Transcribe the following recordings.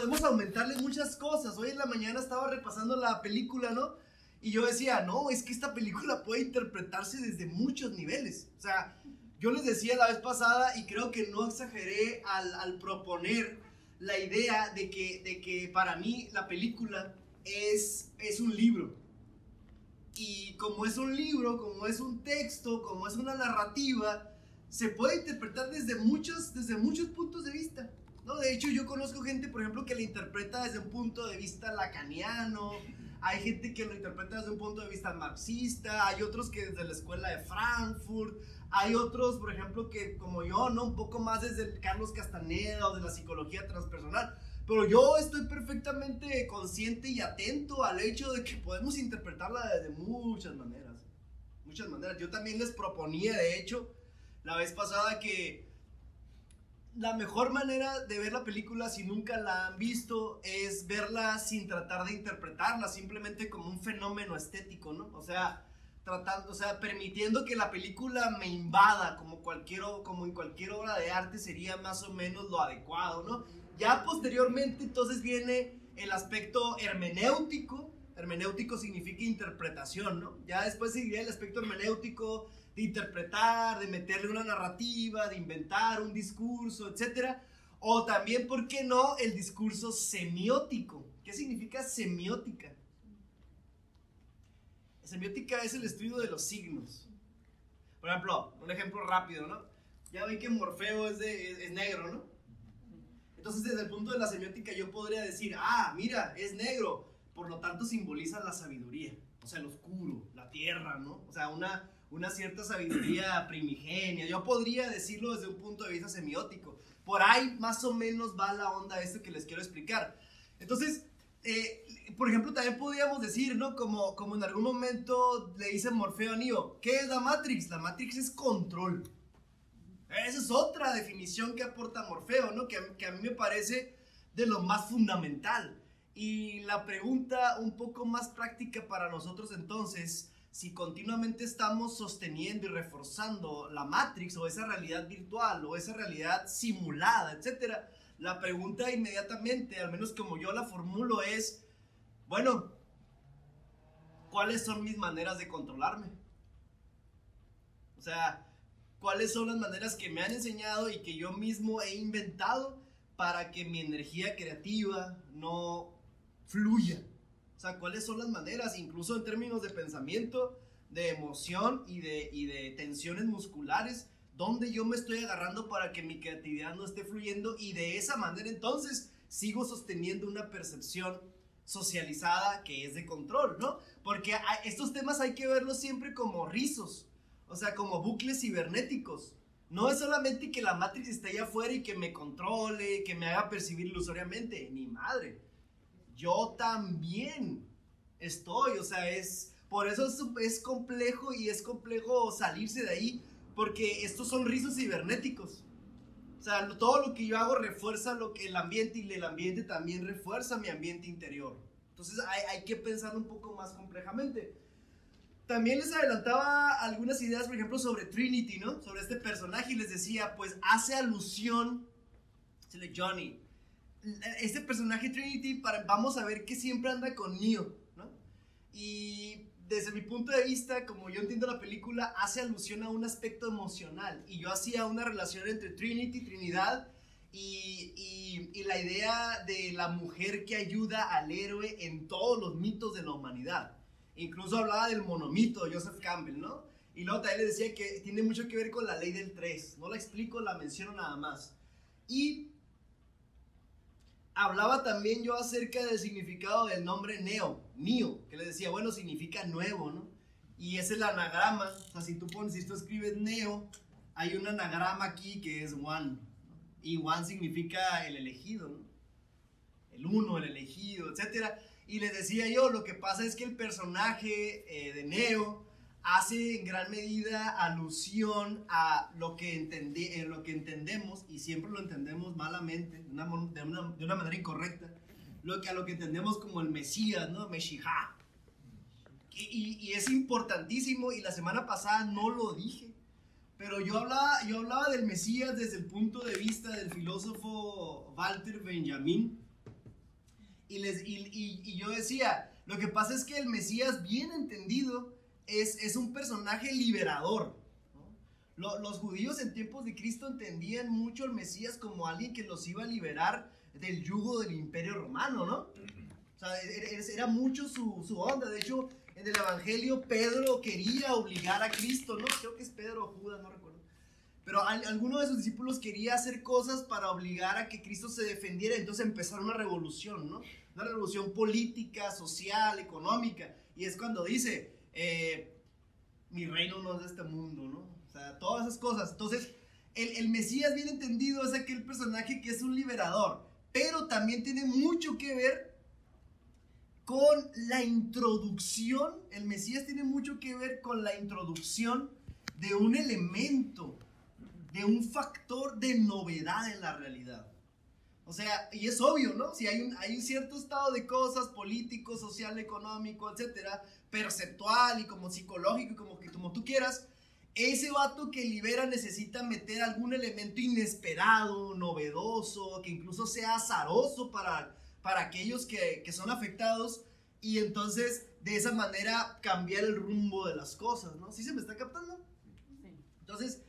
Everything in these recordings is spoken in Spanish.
Podemos aumentarle muchas cosas. Hoy en la mañana estaba repasando la película, ¿no? Y yo decía, no, es que esta película puede interpretarse desde muchos niveles. O sea, yo les decía la vez pasada y creo que no exageré al, al proponer la idea de que, de que para mí la película es, es un libro. Y como es un libro, como es un texto, como es una narrativa, se puede interpretar desde muchos, desde muchos puntos de vista. De hecho, yo conozco gente, por ejemplo, que la interpreta desde un punto de vista lacaniano, hay gente que lo interpreta desde un punto de vista marxista, hay otros que desde la escuela de Frankfurt, hay otros, por ejemplo, que como yo, ¿no? Un poco más desde Carlos Castaneda o de la psicología transpersonal. Pero yo estoy perfectamente consciente y atento al hecho de que podemos interpretarla de muchas maneras. Muchas maneras. Yo también les proponía, de hecho, la vez pasada que la mejor manera de ver la película, si nunca la han visto, es verla sin tratar de interpretarla, simplemente como un fenómeno estético, ¿no? O sea, tratando, o sea, permitiendo que la película me invada, como, cualquier, como en cualquier obra de arte sería más o menos lo adecuado, ¿no? Ya posteriormente entonces viene el aspecto hermenéutico, hermenéutico significa interpretación, ¿no? Ya después seguiría el aspecto hermenéutico de interpretar, de meterle una narrativa, de inventar un discurso, etc. O también, ¿por qué no?, el discurso semiótico. ¿Qué significa semiótica? Semiótica es el estudio de los signos. Por ejemplo, un ejemplo rápido, ¿no? Ya ven que Morfeo es, negro, ¿no? Entonces, desde el punto de la semiótica, yo podría decir, ah, mira, es negro, por lo tanto simboliza la sabiduría, o sea, el oscuro, la tierra, ¿no? O sea, una, una cierta sabiduría primigenia. Yo podría decirlo desde un punto de vista semiótico. Por ahí más o menos va la onda esto que les quiero explicar. Entonces, eh, por ejemplo, también podríamos decir, ¿no? Como, como en algún momento le dice Morfeo a Neo, ¿qué es la Matrix? La Matrix es control. Esa es otra definición que aporta Morfeo, ¿no? Que, que a mí me parece de lo más fundamental. Y la pregunta un poco más práctica para nosotros entonces, si continuamente estamos sosteniendo y reforzando la Matrix o esa realidad virtual o esa realidad simulada, etcétera, la pregunta inmediatamente, al menos como yo la formulo, es, bueno, ¿cuáles son mis maneras de controlarme? O sea, ¿cuáles son las maneras que me han enseñado y que yo mismo he inventado para que mi energía creativa no fluya? O sea, ¿cuáles son las maneras, incluso en términos de pensamiento, de emoción y de, y de tensiones musculares, donde yo me estoy agarrando para que mi creatividad no esté fluyendo y de esa manera entonces sigo sosteniendo una percepción socializada que es de control, ¿no? Porque estos temas hay que verlos siempre como rizos, o sea, como bucles cibernéticos. No es solamente que la Matrix esté allá afuera y que me controle, que me haga percibir ilusoriamente, ni madre yo también estoy, o sea, es, por eso es, complejo y es complejo salirse de ahí, porque estos son rizos cibernéticos. O sea, todo lo que yo hago refuerza lo que el ambiente y el ambiente también refuerza mi ambiente interior. Entonces hay, que pensar un poco más complejamente. También les adelantaba algunas ideas, por ejemplo, sobre Trinity, ¿no? Sobre este personaje y les decía, pues hace alusión, Johnny, este personaje Trinity, para, vamos a ver que siempre anda con Neo, ¿no? Y desde mi punto de vista, como yo entiendo la película, hace alusión a un aspecto emocional. Y yo hacía una relación entre Trinity, Trinidad, y, y, y, la idea de la mujer que ayuda al héroe en todos los mitos de la humanidad. Incluso hablaba del monomito de Joseph Campbell, ¿no? Y luego también le decía que tiene mucho que ver con la ley del 3. No la explico, la menciono nada más. Y hablaba también yo acerca del significado del nombre Neo, Neo, que le decía, bueno, significa nuevo, ¿no? Y es el anagrama, o sea, si tú pones, si tú escribes Neo, hay un anagrama aquí que es One, y One significa el elegido, ¿no? El uno, el elegido, etc. Y le decía yo, lo que pasa es que el personaje eh, de Neo hace en gran medida alusión a lo que, entendí, en eh, lo que entendemos, y siempre lo entendemos malamente, de una, de una, de una manera incorrecta, lo que, a lo que entendemos como el Mesías, ¿no? Meshijá. Y, y, es importantísimo, y la semana pasada no lo dije, pero yo hablaba, yo hablaba del Mesías desde el punto de vista del filósofo Walter Benjamin. Y, les, y, yo decía, lo que pasa es que el Mesías, bien entendido, es, es un personaje liberador. los judíos en tiempos de Cristo entendían mucho al Mesías como alguien que los iba a liberar del yugo del imperio romano, ¿no? O sea, era, mucho su, su onda. De hecho, en el Evangelio Pedro quería obligar a Cristo, ¿no? Creo que es Pedro o Judas, no recuerdo. Pero alguno de sus discípulos quería hacer cosas para obligar a que Cristo se defendiera, entonces empezar una revolución, ¿no? Una revolución política, social, económica. Y es cuando dice, eh, mi reino no es de este mundo, ¿no? O sea, todas esas cosas. Entonces, el, Mesías bien entendido es aquel personaje que es un liberador, pero también tiene mucho que ver con la introducción, el Mesías tiene mucho que ver con la introducción de un elemento, de un factor de novedad en la realidad. O sea, y es obvio, ¿no? Si hay un, hay un cierto estado de cosas, político, social, económico, etcétera, perceptual y como psicológico, como, que, como tú quieras, ese vato que libera necesita meter algún elemento inesperado, novedoso, que incluso sea azaroso para para aquellos que, que, son afectados y entonces de esa manera cambiar el rumbo de las cosas, ¿no? ¿Sí se me está captando? Sí. Entonces,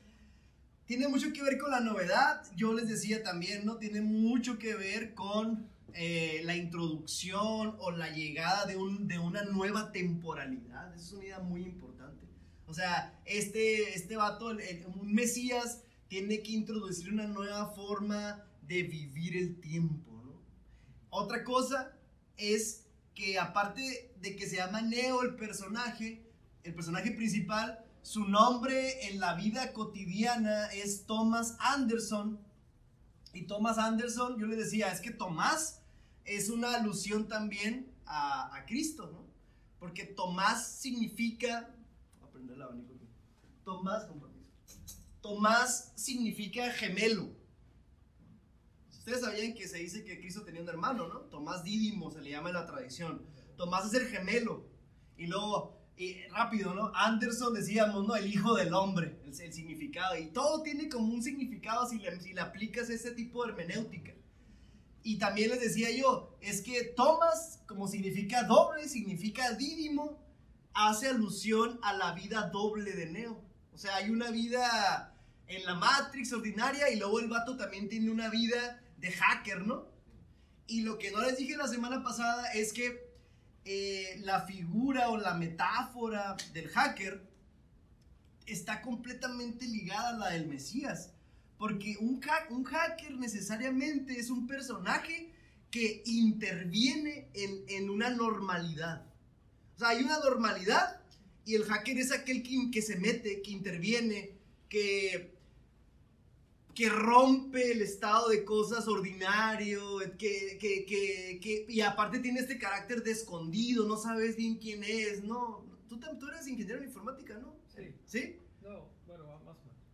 tiene mucho que ver con la novedad, yo les decía también, ¿no? Tiene mucho que ver con eh, la introducción o la llegada de, un, de una nueva temporalidad, es una idea muy importante. O sea, este, este vato, un Mesías, tiene que introducir una nueva forma de vivir el tiempo otra cosa es que aparte de que se llama Neo el personaje, el personaje principal, su nombre en la vida cotidiana es Thomas Anderson. Y Thomas Anderson, yo le decía, es que Tomás es una alusión también a, Cristo, ¿no? Porque Tomás significa, aprender el abanico aquí. Tomás, Tomás significa gemelo. Ustedes sabían que se dice que Cristo tenía un hermano, ¿no? Tomás Dídimo se le llama en la tradición. Tomás es el gemelo. Y luego, rápido, ¿no? Anderson decíamos, ¿no? El hijo del hombre, el, significado. Y todo tiene como un significado si le, si le aplicas ese tipo de hermenéutica. Y también les decía yo, es que Tomás, como significa doble, significa dídimo, hace alusión a la vida doble de Neo. O sea, hay una vida en la Matrix ordinaria y luego el vato también tiene una vida de hacker, ¿no? Y lo que no les dije la semana pasada es que eh, la figura o la metáfora del hacker está completamente ligada a la del Mesías. Porque un, un hacker necesariamente es un personaje que interviene en, en, una normalidad. O sea, hay una normalidad y el hacker es aquel que, que se mete, que interviene, que que rompe el estado de cosas ordinario, que, que, que, y aparte tiene este carácter de escondido, no sabes bien quién es, ¿no? Tú, tú eres ingeniero en informática, ¿no? Sí. ¿Sí? No,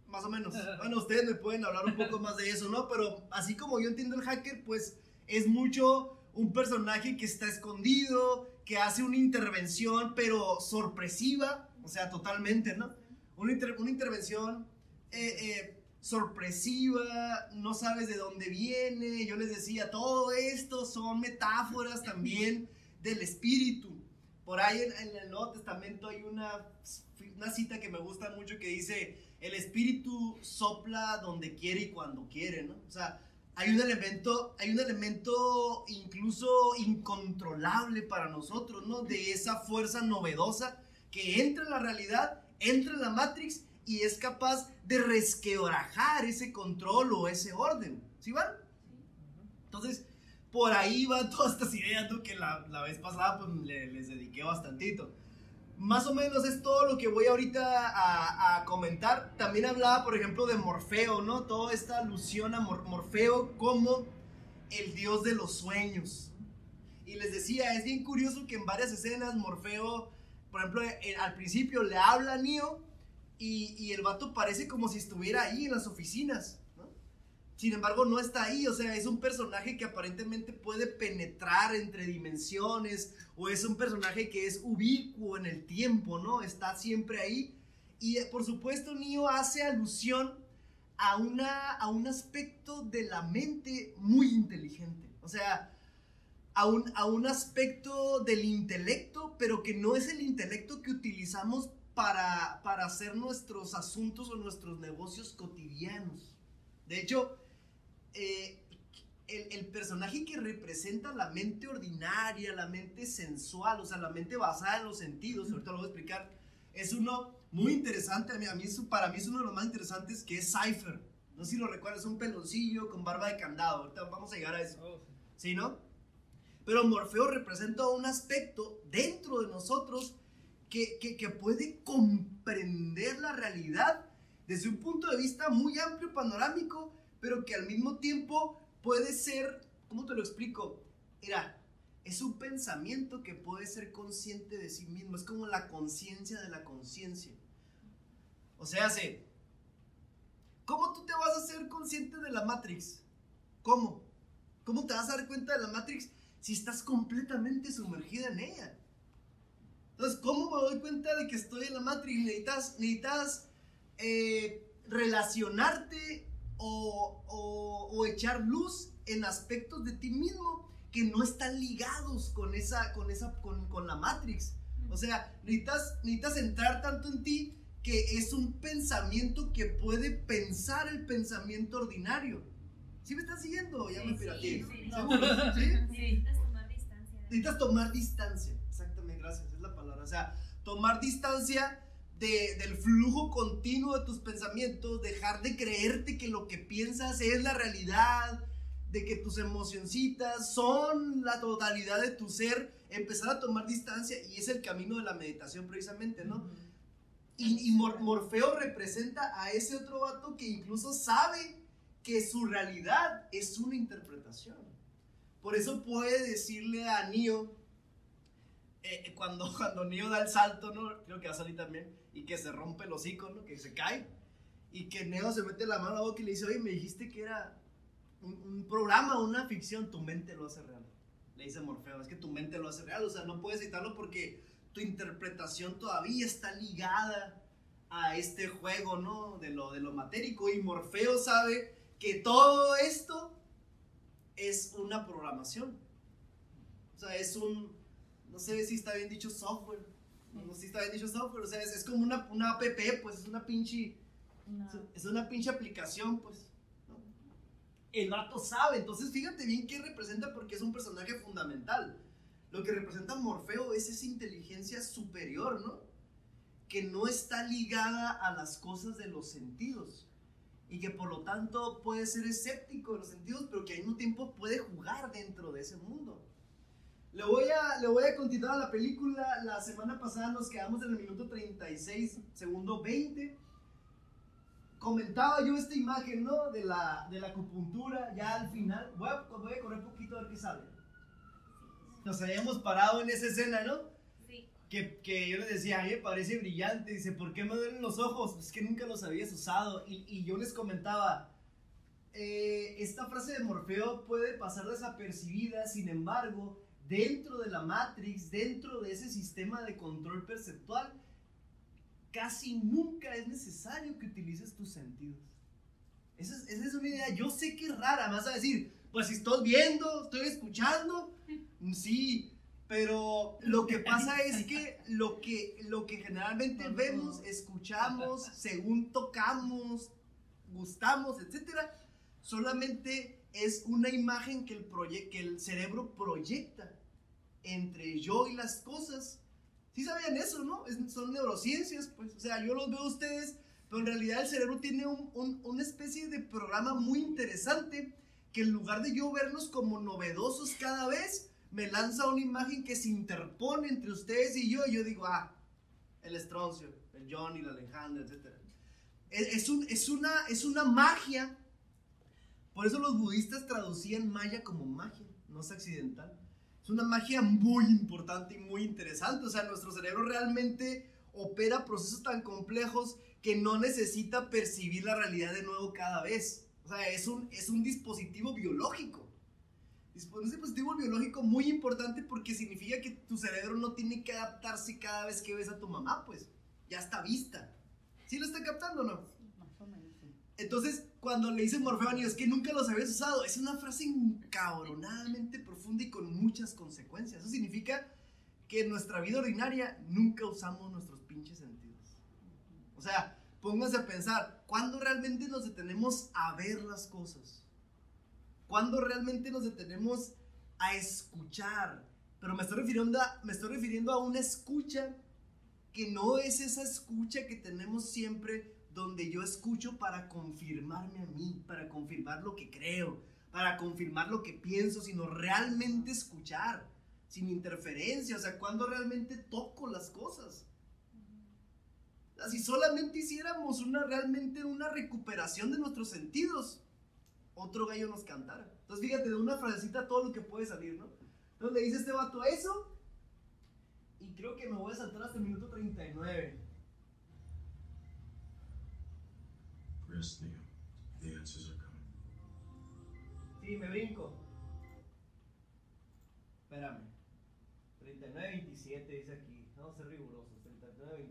más o menos. Bueno, ustedes me pueden hablar un poco más de eso, ¿no? Pero así como yo entiendo el hacker, pues es mucho un personaje que está escondido, que hace una intervención, pero sorpresiva, o sea, totalmente, ¿no? Una, una intervención... Eh, eh, sorpresiva, no sabes de dónde viene. Yo les decía, todo esto son metáforas también del espíritu. Por ahí en, el Nuevo Testamento hay una, una cita que me gusta mucho que dice, el espíritu sopla donde quiere y cuando quiere, ¿no? O sea, hay un elemento, hay un elemento incluso incontrolable para nosotros, ¿no? De esa fuerza novedosa que entra en la realidad, entra en la Matrix y es capaz de resquebrajar ese control o ese orden. ¿Sí van? Entonces, por ahí van todas estas ideas que la, la, vez pasada pues, les dediqué bastantito. Más o menos es todo lo que voy ahorita a, comentar. También hablaba, por ejemplo, de Morfeo, ¿no? Toda esta alusión a Morfeo como el dios de los sueños. Y les decía, es bien curioso que en varias escenas Morfeo, por ejemplo, eh, al principio le habla a Neo y, el vato parece como si estuviera ahí en las oficinas. Sin embargo, no está ahí, o sea, es un personaje que aparentemente puede penetrar entre dimensiones, o es un personaje que es ubicuo en el tiempo, ¿no? Está siempre ahí. Y por supuesto, Neo hace alusión a, una, a un aspecto de la mente muy inteligente. O sea, a un, a un aspecto del intelecto, pero que no es el intelecto que utilizamos para, para hacer nuestros asuntos o nuestros negocios cotidianos. De hecho, eh, el, el, personaje que representa la mente ordinaria, la mente sensual, o sea, la mente basada en los sentidos, ahorita lo voy a explicar, es uno muy interesante, a mí, a mí para mí es uno de los más interesantes, que es Cypher. No sé si lo recuerdas, es un peloncillo con barba de candado, ahorita vamos a llegar a eso. Oh, sí. no? Pero Morfeo representa un aspecto dentro de nosotros que, que, que puede comprender la realidad desde un punto de vista muy amplio, panorámico, pero que al mismo tiempo puede ser, ¿cómo te lo explico? Mira, es un pensamiento que puede ser consciente de sí mismo, es como la conciencia de la conciencia. O sea, se, ¿cómo tú te vas a ser consciente de la Matrix? ¿Cómo? ¿Cómo te vas a dar cuenta de la Matrix si estás completamente sumergida en ella? Entonces, ¿cómo me doy cuenta de que estoy en la Matrix? Necesitas, necesitas eh, relacionarte o, o, echar luz en aspectos de ti mismo que no están ligados con esa, con esa, con, con la Matrix. O sea, necesitas, necesitas entrar tanto en ti que es un pensamiento que puede pensar el pensamiento ordinario. ¿Sí me estás siguiendo? Ya me Sí, sí, Necesitas tomar distancia. Necesitas tomar distancia. Exactamente, gracias, es la palabra. O sea, tomar distancia del flujo continuo de tus pensamientos, dejar de creerte que lo que piensas es la realidad, de que tus emocioncitas son la totalidad de tu ser, empezar a tomar distancia y es el camino de la meditación precisamente, ¿no? Y, Morfeo representa a ese otro vato que incluso sabe que su realidad es una interpretación. Por eso puede decirle a Neo, eh, cuando, cuando Neo da el salto, ¿no? Creo que va a salir también y que se rompe el hocico. Que se cae. Y que Neo se mete la mano a boca y le dice, oye, me dijiste que era un, programa, una ficción, tu mente lo hace real. Le dice Morfeo, es que tu mente lo hace real, o sea, no puedes citarlo porque tu interpretación todavía está ligada a este juego, ¿no? De lo, de lo matérico. Y Morfeo sabe que todo esto es una programación. O sea, es un, no sé si está bien dicho software no sé si está bien dicho software, o sea, es, como una, una app, pues es una pinche, es una pinche aplicación, pues. El vato sabe, entonces fíjate bien qué representa porque es un personaje fundamental. Lo que representa Morfeo es esa inteligencia superior, ¿no? Que no está ligada a las cosas de los sentidos y que por lo tanto puede ser escéptico de los sentidos, pero que al mismo tiempo puede jugar dentro de ese mundo. Le voy, a, le voy a continuar la película. La semana pasada nos quedamos en el minuto 36, segundo 20. Comentaba yo esta imagen, ¿no? De la, de la acupuntura, ya al final. Voy a, voy a correr un poquito a ver qué sale. Nos habíamos parado en esa escena, ¿no? Sí. Que, que yo les decía, a mí me parece brillante. Dice, ¿por qué me duelen los ojos? Es que nunca los habías usado. Y, y yo les comentaba, eh, esta frase de Morfeo puede pasar desapercibida, sin embargo, dentro de la Matrix, dentro de ese sistema de control perceptual, casi nunca es necesario que utilices tus sentidos. Esa es, una idea, yo sé que es rara, vas a decir, pues si estoy viendo, estoy escuchando, sí, pero lo que pasa es que lo que, lo que generalmente vemos, escuchamos, según tocamos, gustamos, etcétera, solamente es una imagen que el, que el cerebro proyecta entre yo y las cosas. Sí sabían eso, ¿no? son neurociencias, pues. O sea, yo los veo a ustedes, pero en realidad el cerebro tiene un, una especie de programa muy interesante que en lugar de yo verlos como novedosos cada vez, me lanza una imagen que se interpone entre ustedes y yo. Y yo digo, ah, el Estroncio, el Johnny, el Alejandro, etc. Es, un, es, una, es una magia. Por eso los budistas traducían maya como magia, no es accidental. Es una magia muy importante y muy interesante. O sea, nuestro cerebro realmente opera procesos tan complejos que no necesita percibir la realidad de nuevo cada vez. O sea, es un, es un dispositivo biológico. Es un dispositivo biológico muy importante porque significa que tu cerebro no tiene que adaptarse cada vez que ves a tu mamá, pues ya está vista. ¿Sí lo está captando o no? Más o menos, sí. Entonces, cuando le dice Morfeo a Neo, es que nunca los habías usado, es una frase encabronadamente profunda y con muchas consecuencias. Eso significa que en nuestra vida ordinaria nunca usamos nuestros pinches sentidos. O sea, pónganse a pensar, ¿cuándo realmente nos detenemos a ver las cosas? ¿Cuándo realmente nos detenemos a escuchar? Pero me estoy refiriendo a, me estoy refiriendo a una escucha que no es esa escucha que tenemos siempre donde yo escucho para confirmarme a mí, para confirmar lo que creo, para confirmar lo que pienso, sino realmente escuchar, sin interferencia, o sea, cuando realmente toco las cosas. O sea, si solamente hiciéramos una realmente una recuperación de nuestros sentidos, otro gallo nos cantara. Entonces, fíjate, de una frasecita todo lo que puede salir, ¿no? Entonces le dice este vato eso, y creo que me voy a saltar hasta el minuto 39. Rest, Neo. The answers are coming. Sí, me brinco. Espérame. 39-27 dice aquí. Vamos a ser rigurosos.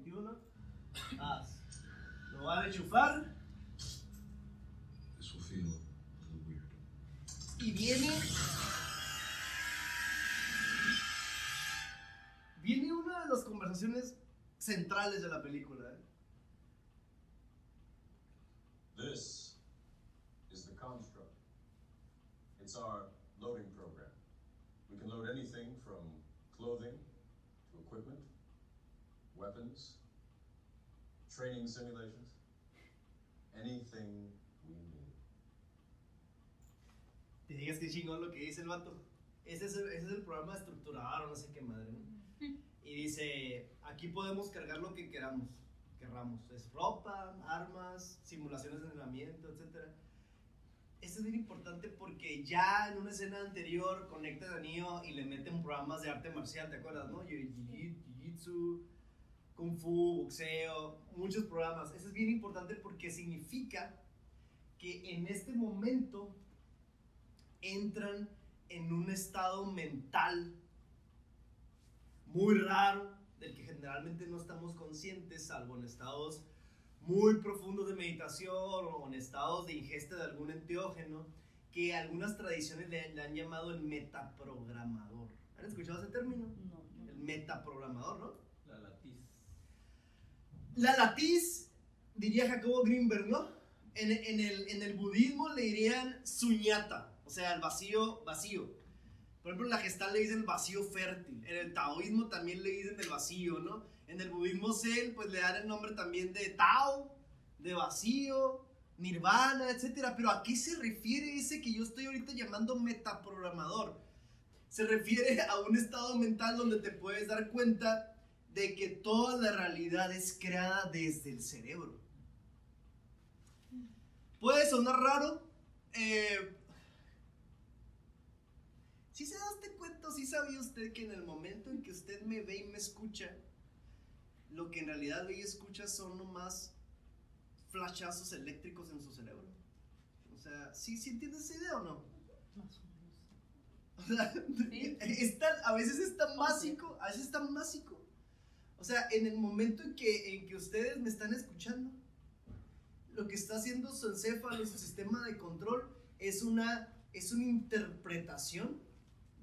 39-21. Haz. Lo va a enchufar. This will feel a little weird. Y viene. Viene una de las conversaciones centrales de la película. ¿eh? This is the construct. It's our loading program. We can load anything from clothing to equipment, weapons, training simulations, anything we need. Te digas que chingón lo que dice el vato. Ese es el, ese es el programa estructurador, no sé qué madre. ¿no? Y dice, aquí podemos cargar lo que queramos, querramos. Es ropa, armas, simulaciones de entrenamiento, etc. Esto es bien importante porque ya en una escena anterior conectan a Neo y le meten programas de arte marcial, ¿te acuerdas, no? Jiu- jiu- Jiu-Jitsu, Kung Fu, boxeo, muchos programas. Eso es bien importante porque significa que en este momento entran en un estado mental muy raro del que generalmente no estamos conscientes, salvo en estados muy profundos de meditación o en estados de ingesta de algún enteógeno, que algunas tradiciones le, le han llamado el metaprogramador. ¿Han escuchado ese término? No, no. El metaprogramador, ¿no? La latiz. La latiz, diría Jacobo Greenberg, ¿no? En, en el, en el budismo le dirían suñata, o sea, el vacío, vacío. Por ejemplo, en la gestal le dicen vacío fértil. En el taoísmo también le dicen el vacío, ¿no? En el budismo zen, pues le dan el nombre también de Tao, de vacío, nirvana, etc. Pero ¿a qué se refiere ese que yo estoy ahorita llamando metaprogramador? Se refiere a un estado mental donde te puedes dar cuenta de que toda la realidad es creada desde el cerebro. Puede sonar raro. Eh, si se daste cuenta, si sabía usted que en el momento en que usted me ve y me escucha, lo que en realidad ve y escucha son nomás flashazos eléctricos en su cerebro. O sea, ¿sí, sí entiendes esa idea o no? Más o menos. O sea, Sí. es tan- a veces es tan básico, a veces es tan básico. O sea, en el momento en que, en que ustedes me están escuchando, lo que está haciendo su encéfalo, su sistema de control, es una, es una interpretación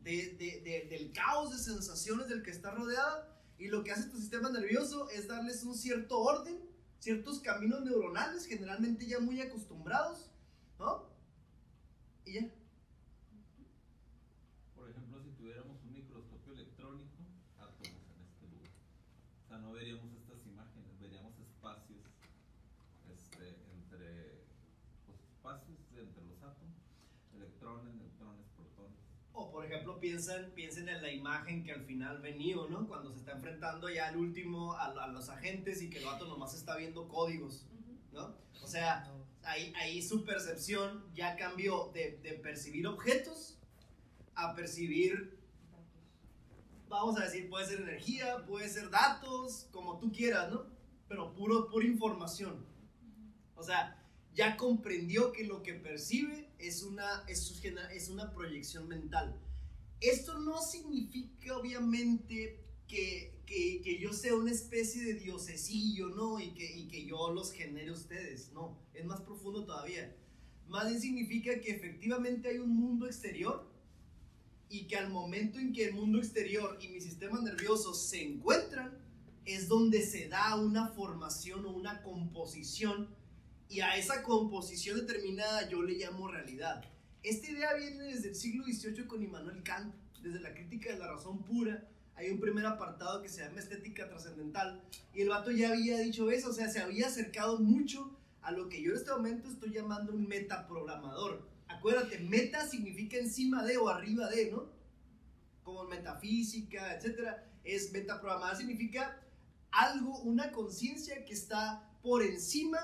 de- de- de- del caos de sensaciones del que está rodeada. Y lo que hace tu sistema nervioso es darles un cierto orden, ciertos caminos neuronales, generalmente ya muy acostumbrados, ¿no? Y ya. Por ejemplo, si tuviéramos un microscopio electrónico, átomos en este lugar. O sea, no veríamos estas imágenes, veríamos espacios este, entre pues, espacios entre los átomos, electrones, neutrones, protones. O ejemplo, piensen, en la imagen que al final venido, ¿no? Cuando se está enfrentando ya al último, a, los agentes y que el vato nomás está viendo códigos, ¿no? O sea, ahí, su percepción ya cambió de, percibir objetos a percibir, vamos a decir, puede ser energía, puede ser datos, como tú quieras, ¿no? Pero puro, pura información. O sea, ya comprendió que lo que percibe es una, es una proyección mental. Esto no significa, obviamente, que, que, que yo sea una especie de diosesillo, ¿no? Y que, y que yo los genere a ustedes. No, es más profundo todavía. Más bien significa que efectivamente hay un mundo exterior y que al momento en que el mundo exterior y mi sistema nervioso se encuentran, es donde se da una formación o una composición y a esa composición determinada yo le llamo realidad. Esta idea viene desde el siglo XVIII con Immanuel Kant, desde la crítica de la razón pura. Hay un primer apartado que se llama estética trascendental y el vato ya había dicho eso, o sea, se había acercado mucho a lo que yo en este momento estoy llamando un metaprogramador. Acuérdate, meta significa encima de o arriba de, ¿no? Como metafísica, etcétera. Es metaprogramar significa algo, una conciencia que está por encima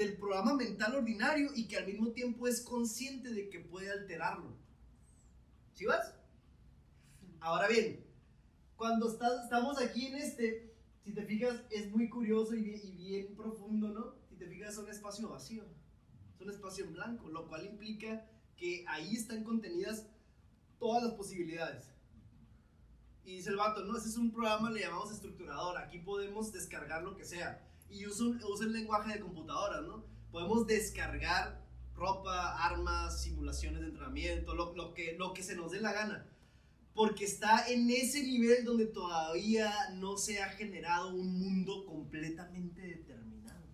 del programa mental ordinario y que al mismo tiempo es consciente de que puede alterarlo. ¿Sí vas? Ahora bien, cuando estamos aquí en este, si te fijas, es muy curioso y bien, y bien profundo, ¿no? Si te fijas, es un espacio vacío, es un espacio en blanco, lo cual implica que ahí están contenidas todas las posibilidades. Y dice el vato, no, ese es un programa, le llamamos estructurador, aquí podemos descargar lo que sea. Y usa, usa el lenguaje de computadoras, ¿no? Podemos descargar ropa, armas, simulaciones de entrenamiento, lo, lo que, lo que se nos dé la gana. Porque está en ese nivel donde todavía no se ha generado un mundo completamente determinado.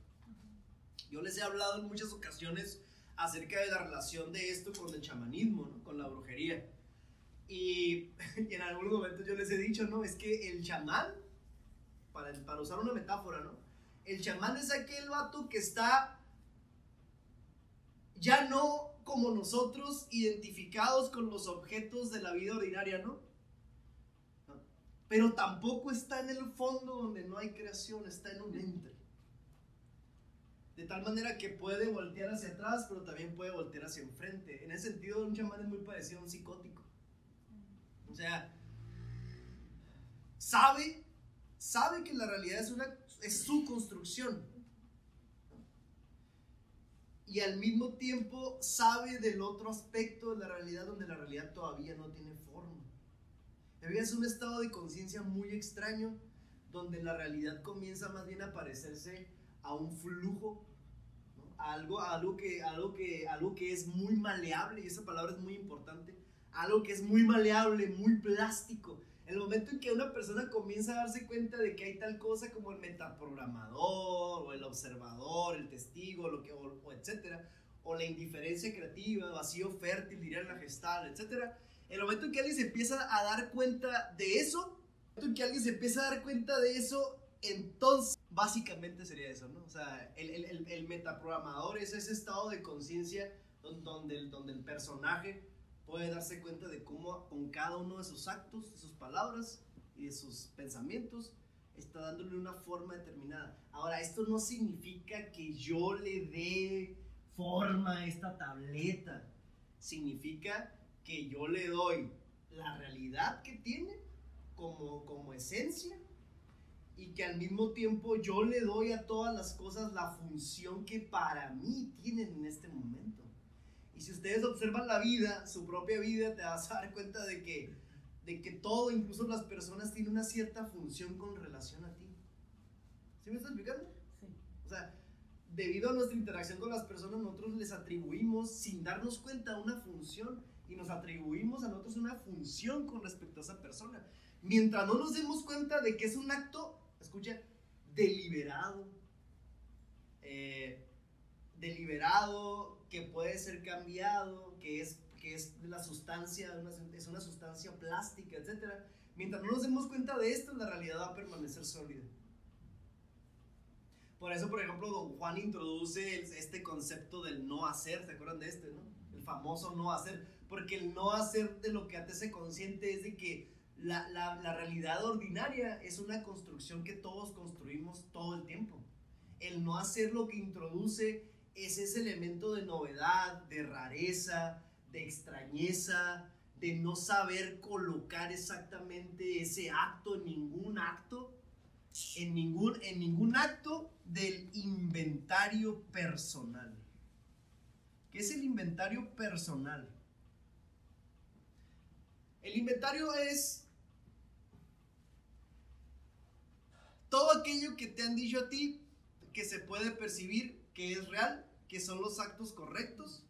Yo les he hablado en muchas ocasiones acerca de la relación de esto con el chamanismo, ¿no? con la brujería. Y, y en algunos momentos yo les he dicho, ¿no? Es que el chamán, para, para usar una metáfora, ¿no? El chamán es aquel vato que está ya no como nosotros identificados con los objetos de la vida ordinaria, ¿no? Pero tampoco está en el fondo donde no hay creación, está en un entre. De tal manera que puede voltear hacia atrás, pero también puede voltear hacia enfrente. En ese sentido, un chamán es muy parecido a un psicótico. O sea, sabe, sabe que la realidad es, una, es su construcción. Y al mismo tiempo sabe del otro aspecto de la realidad donde la realidad todavía no tiene forma. Es un estado de conciencia muy extraño donde la realidad comienza más bien a parecerse a un flujo, algo, a algo, que, algo, que, algo que es muy maleable, y esa palabra es muy importante, algo que es muy maleable, muy plástico. El momento en que una persona comienza a darse cuenta de que hay tal cosa como el metaprogramador, o el observador, el testigo, lo que, o, etcétera, o la indiferencia creativa, vacío fértil, diría la gestal, etcétera. El momento en que alguien se empieza a dar cuenta de eso, el momento en que alguien se empieza a dar cuenta de eso, entonces básicamente sería eso, ¿no? O sea, el, el, el, el metaprogramador es ese estado de conciencia don- donde, donde el personaje puede darse cuenta de cómo con cada uno de sus actos, de sus palabras y de sus pensamientos está dándole una forma determinada. Ahora, esto no significa que yo le dé forma a esta tableta. Significa que yo le doy la realidad que tiene como, como esencia y que al mismo tiempo yo le doy a todas las cosas la función que para mí tienen en este momento. Y si ustedes observan la vida, su propia vida, te vas a dar cuenta de que, de que todo, incluso las personas, tienen una cierta función con relación a ti. ¿Sí me está explicando? Sí. O sea, debido a nuestra interacción con las personas, nosotros les atribuimos, sin darnos cuenta, una función. Y nos atribuimos a nosotros una función con respecto a esa persona. Mientras no nos demos cuenta de que es un acto, escucha, deliberado. eh, deliberado, que puede ser cambiado, que es, que es la sustancia, una- es una sustancia plástica, etc. Mientras no nos demos cuenta de esto, la realidad va a permanecer sólida. Por eso, por ejemplo, Don Juan introduce este concepto del no hacer, ¿se acuerdan de este, no? El famoso no hacer, porque el no hacer de lo que te hace consciente es de que la- la realidad ordinaria es una construcción que todos construimos todo el tiempo. El no hacer lo que introduce es ese elemento de novedad, de rareza, de extrañeza, de no saber colocar exactamente ese acto ningún acto, en ningún, en ningún acto del inventario personal. ¿Qué es el inventario personal? El inventario es todo aquello que te han dicho a ti que se puede percibir que es real, que son los actos correctos,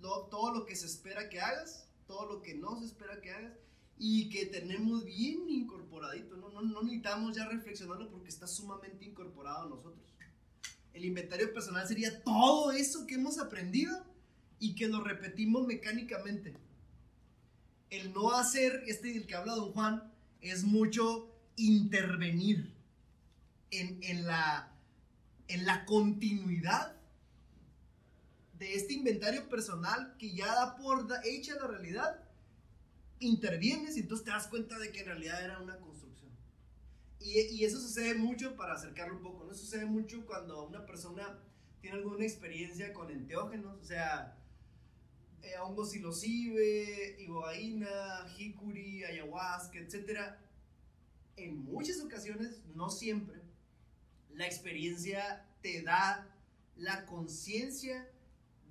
lo- todo lo que se espera que hagas, todo lo que no se espera que hagas y que tenemos bien incorporadito, ¿no? No, no necesitamos ya reflexionarlo porque está sumamente incorporado a nosotros. El inventario personal sería todo eso que hemos aprendido y que lo repetimos mecánicamente. El no hacer, este del que habla don Juan, es mucho intervenir en, en la, en la continuidad de este inventario personal que ya da por da- hecha la realidad, intervienes y entonces te das cuenta de que en realidad era una construcción. Y, y eso sucede mucho, para acercarlo un poco, ¿no? Sucede mucho cuando una persona tiene alguna experiencia con enteógenos, o sea, eh, hongos psilocibe, ibogaína, jicuri, ayahuasca, etc. En muchas ocasiones, no siempre, la experiencia te da la conciencia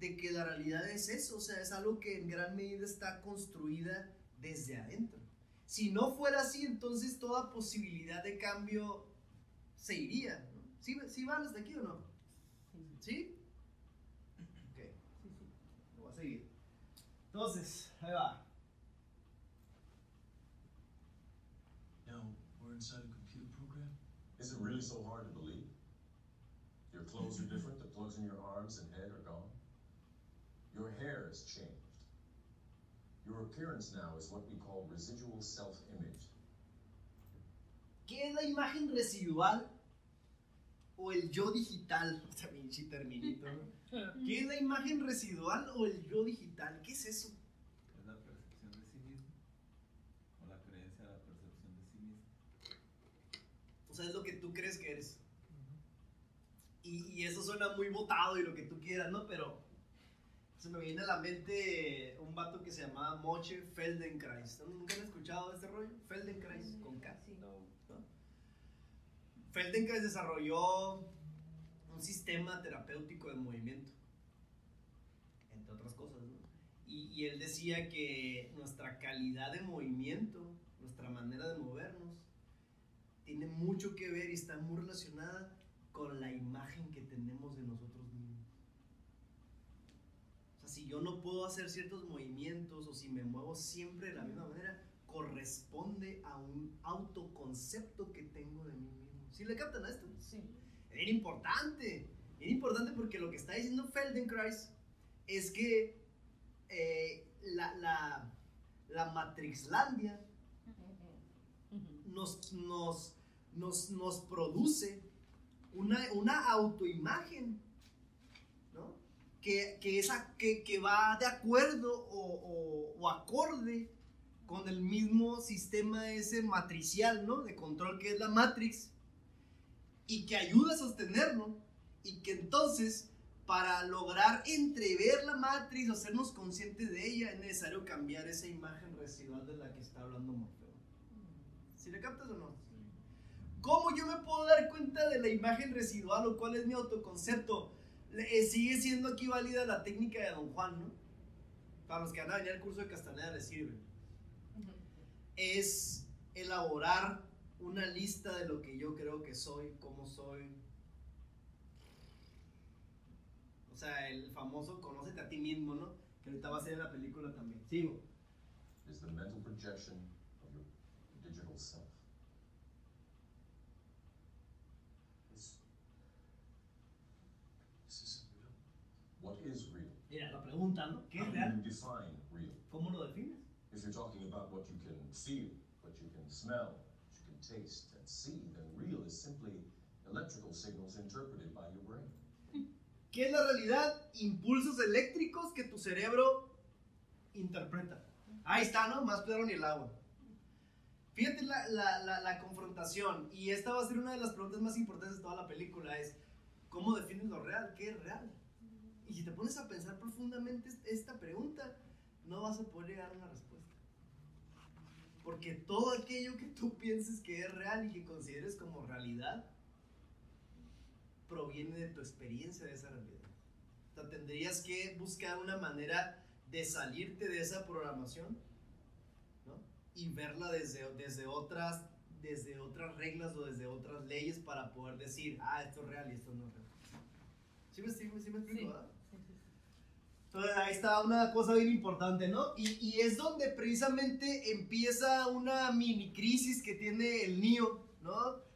de que la realidad es eso, o sea, es algo que en gran medida está construida desde adentro. Si no fuera así, entonces toda posibilidad de cambio se iría. ¿no? ¿Sí, sí van hasta aquí o no? Sí, ¿Sí? Ok, sí, sí. lo voy a seguir. Entonces, ahí va. Now, we're inside a computer program? Is it really so hard to believe? Your clothes are different, the plugs in your arms and head are gone. Your hair has changed. Your appearance now is what we call residual self image. ¿Qué es la imagen residual o el yo digital? También chi terminito, ¿no? ¿Qué es la imagen residual o el yo digital? ¿Qué es eso? Es la percepción de sí mismo. O la creencia de la percepción de sí mismo. O sea, es lo que tú crees que eres. Y, y eso suena muy botado y lo que tú quieras, ¿no? Pero se me viene a la mente un vato que se llamaba Moche Feldenkrais. ¿Nunca han escuchado este rollo? Feldenkrais, con K. Sí. Feldenkrais desarrolló un sistema terapéutico de movimiento, entre otras cosas, ¿no? Y, y él decía que nuestra calidad de movimiento, nuestra manera de movernos, tiene mucho que ver y está muy relacionada con la imagen que tenemos de nosotros mismos. O sea, si yo no puedo hacer ciertos movimientos o si me muevo siempre de la misma manera, corresponde a un autoconcepto que tengo de mí mismo. ¿Sí le captan a esto? Sí. Es importante, bien importante porque lo que está diciendo Feldenkrais es que eh, la, la, la Matrixlandia nos, nos, nos, nos produce una, una autoimagen. Que, que, esa, que, que va de acuerdo o, o- o acorde con el mismo sistema ese matricial, ¿no? De control que es la Matrix y que ayuda a sostenerlo y que entonces para lograr entrever la Matrix o hacernos conscientes de ella es necesario cambiar esa imagen residual de la que está hablando Morfeo. ¿Si le captas o no? ¿Cómo yo me puedo dar cuenta de la imagen residual o cuál es mi autoconcepto? Eh, sigue siendo aquí válida la técnica de Don Juan, ¿no? Para los que van a venir al curso de Castaneda les sirve. Es elaborar una lista de lo que yo creo que soy, cómo soy. O sea, el famoso conócete a ti mismo, ¿no? Que ahorita va a ser en la película también. Sigo. Is the mental projection of your digital self. This. This isn't real. What is real? Mira, la pregunta, ¿no? ¿Qué es real? ¿Cómo lo defines? If you're talking about what you can feel, what you can smell, what you can taste and see, then real is simply electrical signals interpreted by your brain. ¿Qué es la realidad? Impulsos eléctricos que tu cerebro interpreta. Ahí está, ¿no? Más claro ni el agua. Fíjate la, la, la, la confrontación. Y esta va a ser una de las preguntas más importantes de toda la película. Es, ¿cómo defines lo real? ¿Qué es real? Y si te pones a pensar profundamente est- esta pregunta, no vas a poder llegar a una respuesta. Porque todo aquello que tú pienses que es real y que consideres como realidad, proviene de tu experiencia de esa realidad. O sea, tendrías que buscar una manera de salirte de esa programación ¿no? y verla desde, desde otras desde otras reglas o desde otras leyes para poder decir, ah, esto es real y esto no es real. ¿Sí me, sí, sí me explico, Sí. verdad? Sí, sí, sí. Entonces ahí está una cosa bien importante, ¿no? Y, es donde precisamente empieza una mini crisis que tiene el Neo, ¿no?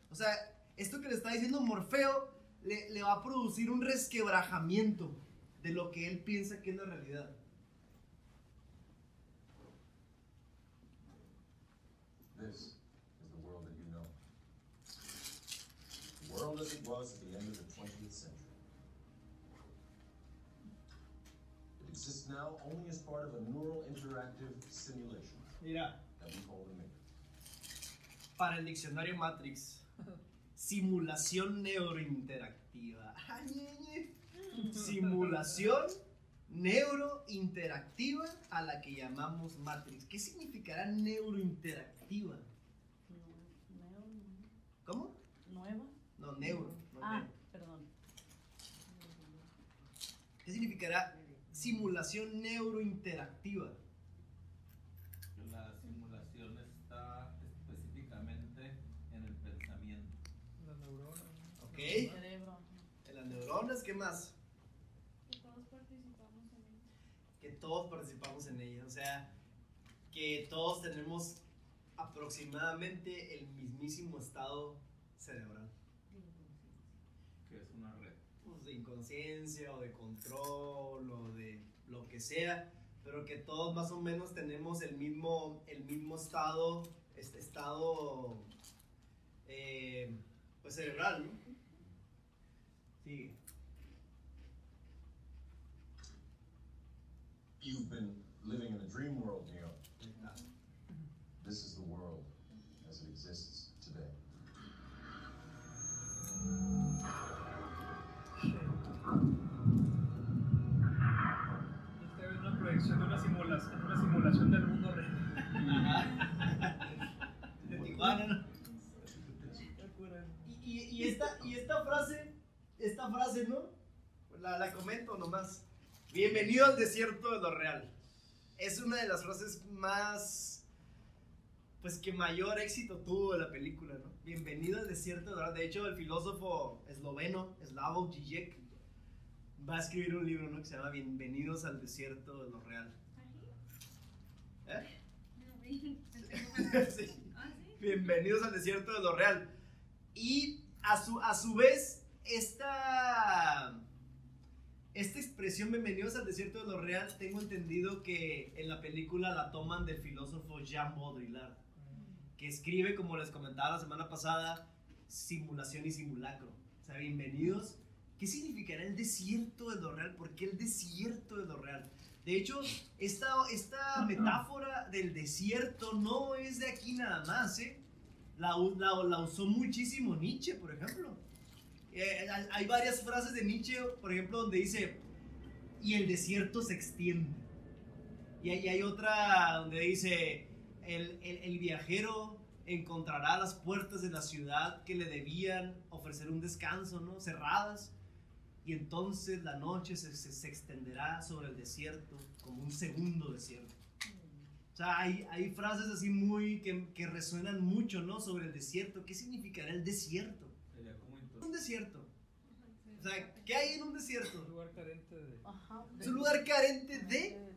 O sea, esto que le está diciendo Morfeo le, le va a producir un resquebrajamiento de lo que él piensa que es la realidad. This is the world that you know. The world as it was exists now only as part of a neural interactive simulation Mira, that we call the Matrix. para el diccionario Matrix, simulación neurointeractiva. Ñe. Simulación neurointeractiva a la que llamamos Matrix. ¿Qué significará neurointeractiva? ¿Cómo? Nueva. No, neuro. no Ah, neuro. perdón. ¿Qué significará simulación neurointeractiva? La simulación está específicamente en el pensamiento. La neurona. Ok. Cerebro. En las neuronas, ¿qué más? Que todos participamos en él. Que todos participamos en ella. O sea, que todos tenemos aproximadamente el mismísimo estado cerebral. que es una red. pues, de inconsciencia o de control o de lo que sea, pero que todos más o menos tenemos el mismo, el mismo estado, este estado eh, pues cerebral, ¿no? Sigue. You've been living in a dream world, Neo. This is ¿no? Cura. Y, y- y esta, y esta frase, esta frase, ¿no? La, la comento nomás. Bienvenido al desierto de lo real. Es una de las frases más, pues que mayor éxito tuvo de la película, ¿no? Bienvenido al desierto de lo real. De hecho, el filósofo esloveno, Slavoj Žižek, va a escribir un libro, ¿no? Que se llama Bienvenidos al desierto de lo real. ¿Eh? No, vi. Sí. Bienvenidos al desierto de lo real. Y a su, a su vez, esta, esta expresión, bienvenidos al desierto de lo real, tengo entendido que en la película la toman del filósofo Jean Baudrillard, que escribe, como les comentaba la semana pasada, simulación y simulacro. O sea, bienvenidos. ¿Qué significará el desierto de lo real? ¿Por qué el desierto de lo real? De hecho, esta, esta metáfora del desierto no es de aquí nada más, ¿eh? La, usó muchísimo Nietzsche, por ejemplo. Eh, hay- varias frases de Nietzsche, por ejemplo, donde dice, y el desierto se extiende. Y hay, hay otra donde dice, el, el- el viajero encontrará las puertas de la ciudad que le debían ofrecer un descanso, ¿no? Cerradas. Y entonces la noche se, se- se extenderá sobre el desierto como un segundo desierto. O sea, hay, hay frases así muy que, que resuenan mucho, ¿no? Sobre el desierto. ¿Qué significará el desierto? Sería como Un desierto. O sea, ¿qué hay en un Un desierto? lugar carente de. Ajá. Es un lugar carente de...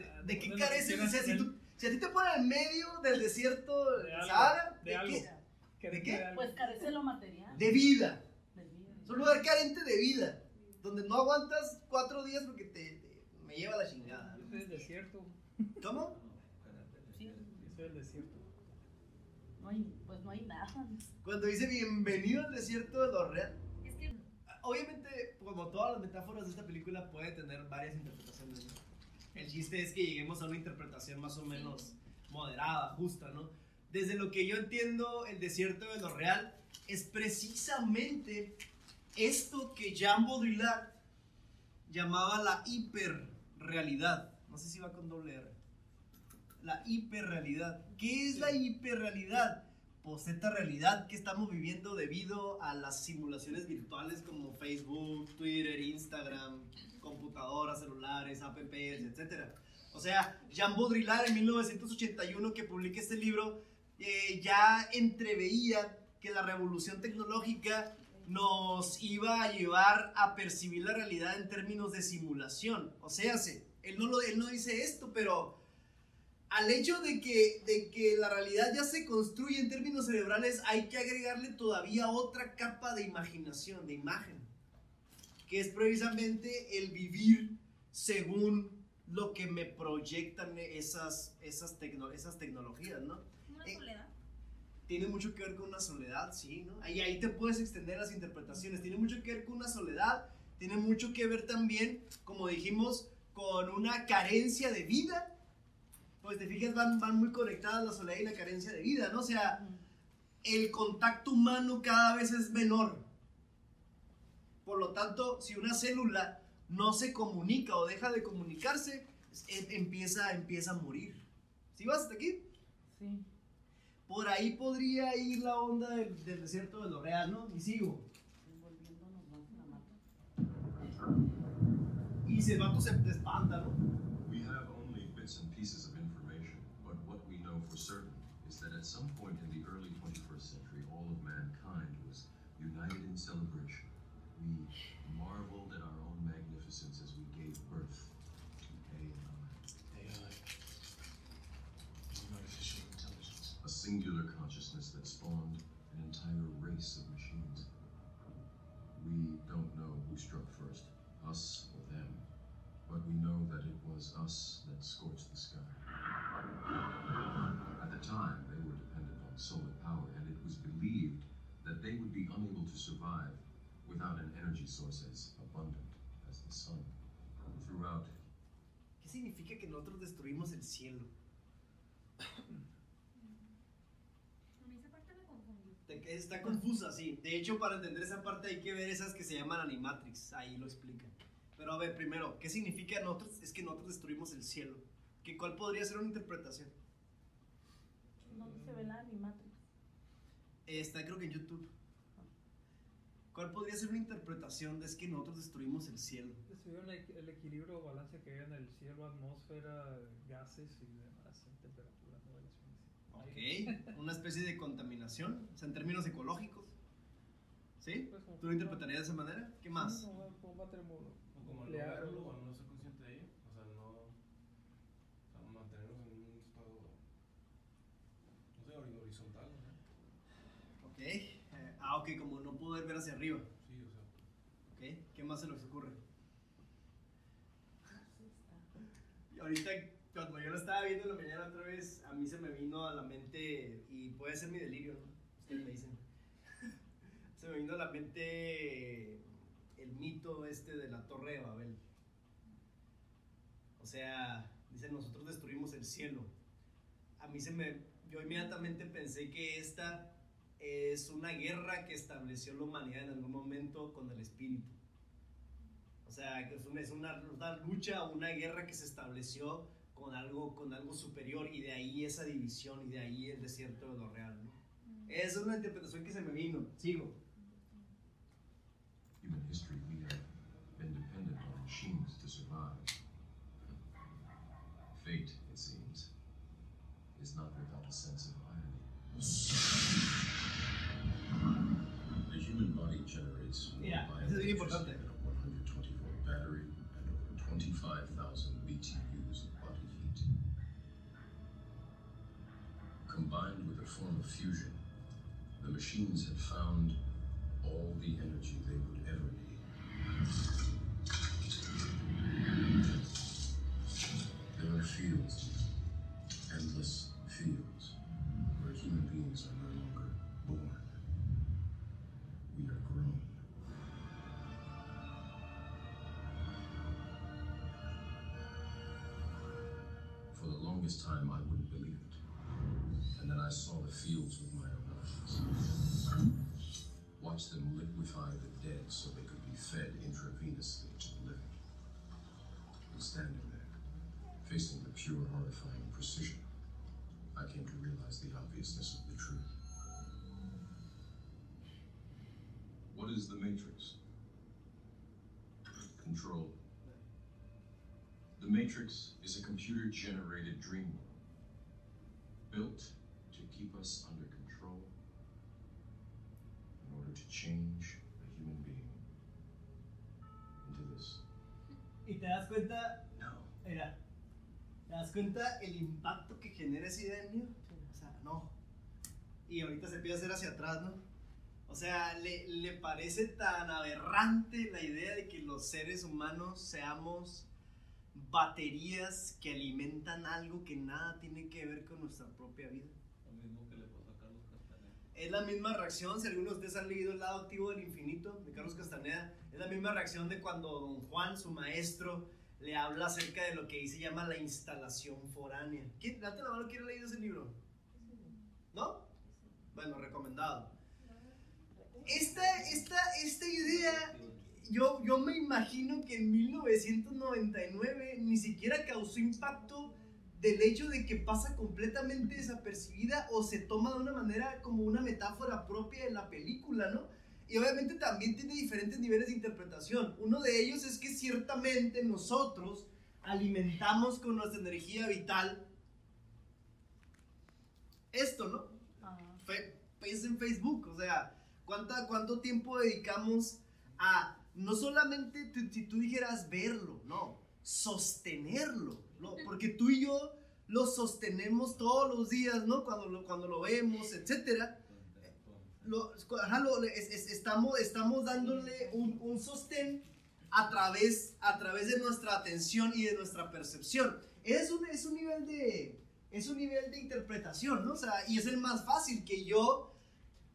Ah, ¿De qué lo carece? O sea, si, tú- si a ti te ponen en medio del desierto De algo, Sahara, de ¿de, qué? ¿de de qué? Pues carece lo material. De vida. Es un lugar carente de vida. Donde no aguantas cuatro días porque te, te- me lleva la chingada. Yo soy el desierto. ¿Cómo? Sí. Yo soy el desierto. No hay, pues no hay nada. Cuando dice bienvenido al desierto de lo real. Es que Obviamente, como todas las metáforas de esta película, puede tener varias interpretaciones. ¿no? El chiste es que lleguemos a una interpretación más o menos moderada, justa, ¿no? Desde lo que yo entiendo, el desierto de lo real es precisamente esto que Jean Baudrillard llamaba la hiperrealidad. No sé si va con doble R. La hiperrealidad. ¿Qué es la hiperrealidad? Pues esta realidad que estamos viviendo debido a las simulaciones virtuales como Facebook, Twitter, Instagram, computadoras, celulares, apps, etc. O sea, Jean Baudrillard en 1981 que publica este libro eh, ya entreveía que la revolución tecnológica nos iba a llevar a percibir la realidad en términos de simulación. O sea, se- él no, lo, él no dice esto, pero al hecho de que, de que la realidad ya se construye en términos cerebrales, hay que agregarle todavía otra capa de imaginación, de imagen, que es precisamente el vivir según lo que me proyectan esas, esas, tecno- esas tecnologías, ¿no? Una Eh, soledad. Tiene mucho que ver con una soledad, sí, ¿no? Ahí, ahí te puedes extender las interpretaciones. Tiene mucho que ver con una soledad, tiene mucho que ver también, como dijimos, con una carencia de vida. Pues te fijas, van, van muy conectadas la soledad y la carencia de vida, ¿no? O sea, el contacto humano cada vez es menor. Por lo tanto, si una célula no se comunica o deja de comunicarse, em- empieza, empieza a morir. ¿Sí vas hasta aquí? Sí. Por ahí podría ir la onda del, del desierto de lo real, ¿no? Y sigo. Y si el vato se te espanta, ¿no? We have only bits and pieces of information, but what we know for certain is that at some point in the early 21st century, all of mankind was united in celebration. We marveled at our own magnificence as we gave birth to AI, AI. Artificial intelligence. a singular consciousness that spawned an entire race of machines. We don't know who struck first, us or them, but we know that it was us that scorched the sky. At the time, they were dependent on solar power, and it was believed that they would be unable to survive without an energy source as abundant as the sun. Throughout ¿Qué significa que nosotros destruimos el cielo? Está confusa, sí. De hecho, para entender esa parte hay que ver esas que se llaman animatrix. Ahí lo explican. Pero a ver, primero, ¿qué significa nosotros? Es que nosotros destruimos el cielo. ¿Que ¿Cuál podría ser una interpretación? ¿Dónde se ve la animatrix? Está creo que en YouTube. ¿Cuál podría ser una interpretación de es que nosotros destruimos el cielo? Destruyeron el, equilibrio o balance que hay en el cielo, atmósfera, gases y demás, temperatura, no relaciones. Ok, una especie de contaminación, o sea, en términos ecológicos. ¿Sí? Pues ¿Tú lo interpretarías de esa manera? ¿Qué más? Sí, como bomba termo- O como no verlo o- no ser consciente de ello. O sea, no. O sea, mantenernos en un estado. No sé, hori- horizontal, ¿no? Ok. eh, ah, ok, como no poder ver hacia arriba. Sí, o sea. Ok, ¿qué más se les ocurre? Y ahorita, cuando yo lo estaba viendo en la mañana otra vez, a mí se me vino a la mente, y puede ser mi delirio, ¿no? Ustedes me dicen. se me vino a la mente mito este de la Torre de Babel. O sea, dicen, nosotros destruimos el cielo. A mí se me, yo inmediatamente pensé que esta es una guerra que estableció la humanidad en algún momento con el espíritu. O sea, que es una, es una, una lucha, una guerra que se estableció con algo, con algo superior y de ahí esa división y de ahí el desierto de lo real. ¿no? Esa es una interpretación que se me vino. Sigo. human history, machines to survive. Fate, it seems, is not without a sense of irony. The human body generates more Yeah, this is really than a 120 volt battery and over 25,000 BTUs of body heat. Combined with a form of fusion, the machines had found all the energy they would ever computer generated dream world built to keep us under control in order to change a human being into this. Y te das cuenta, No. mira, te das cuenta el impacto que genera esa idea en mí. O sea, no. Y ahorita se empieza a hacer hacia atrás, ¿no? O sea, le, le parece tan aberrante la idea de que los seres humanos seamos baterías que alimentan algo que nada tiene que ver con nuestra propia vida. Lo mismo que le pasó a Carlos Castaneda. Es la misma reacción, si algunos de ustedes han leído El lado activo del infinito de Carlos Castaneda, es la misma reacción de cuando don Juan, su maestro, le habla acerca de lo que ahí se llama la instalación foránea. ¿Quién, date la mano, ¿quién ha leído ese libro? ¿No? Bueno, recomendado. Esta, esta, esta idea, yo, yo me imagino que en 1999 ni siquiera causó impacto del hecho de que pasa completamente desapercibida o se toma de una manera como una metáfora propia de la película, ¿no? Y obviamente también tiene diferentes niveles de interpretación. Uno de ellos es que ciertamente nosotros alimentamos con nuestra energía vital esto, ¿no? Fe- Piensa en Facebook, o sea, ¿cuánta, ¿cuánto tiempo dedicamos a no solamente si tú dijeras verlo, no, sostenerlo, ¿no? Porque tú y yo lo sostenemos todos los días, ¿no? Cuando lo, cuando lo vemos, etcétera. Lo, ajá, lo- es- es- estamos, estamos dándole un, un sostén a través, a través de nuestra atención y de nuestra percepción. Es un, es un nivel de es un nivel de interpretación, ¿no? O sea, y es el más fácil que yo,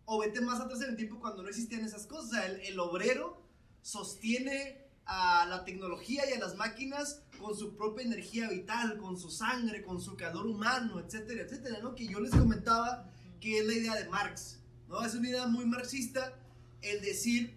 o vete más atrás en el tiempo cuando no existían esas cosas, o sea, el, el obrero sostiene a la tecnología y a las máquinas con su propia energía vital, con su sangre, con su calor humano, etcétera, etcétera, ¿no? Que yo les comentaba que es la idea de Marx, ¿no? Es una idea muy marxista el decir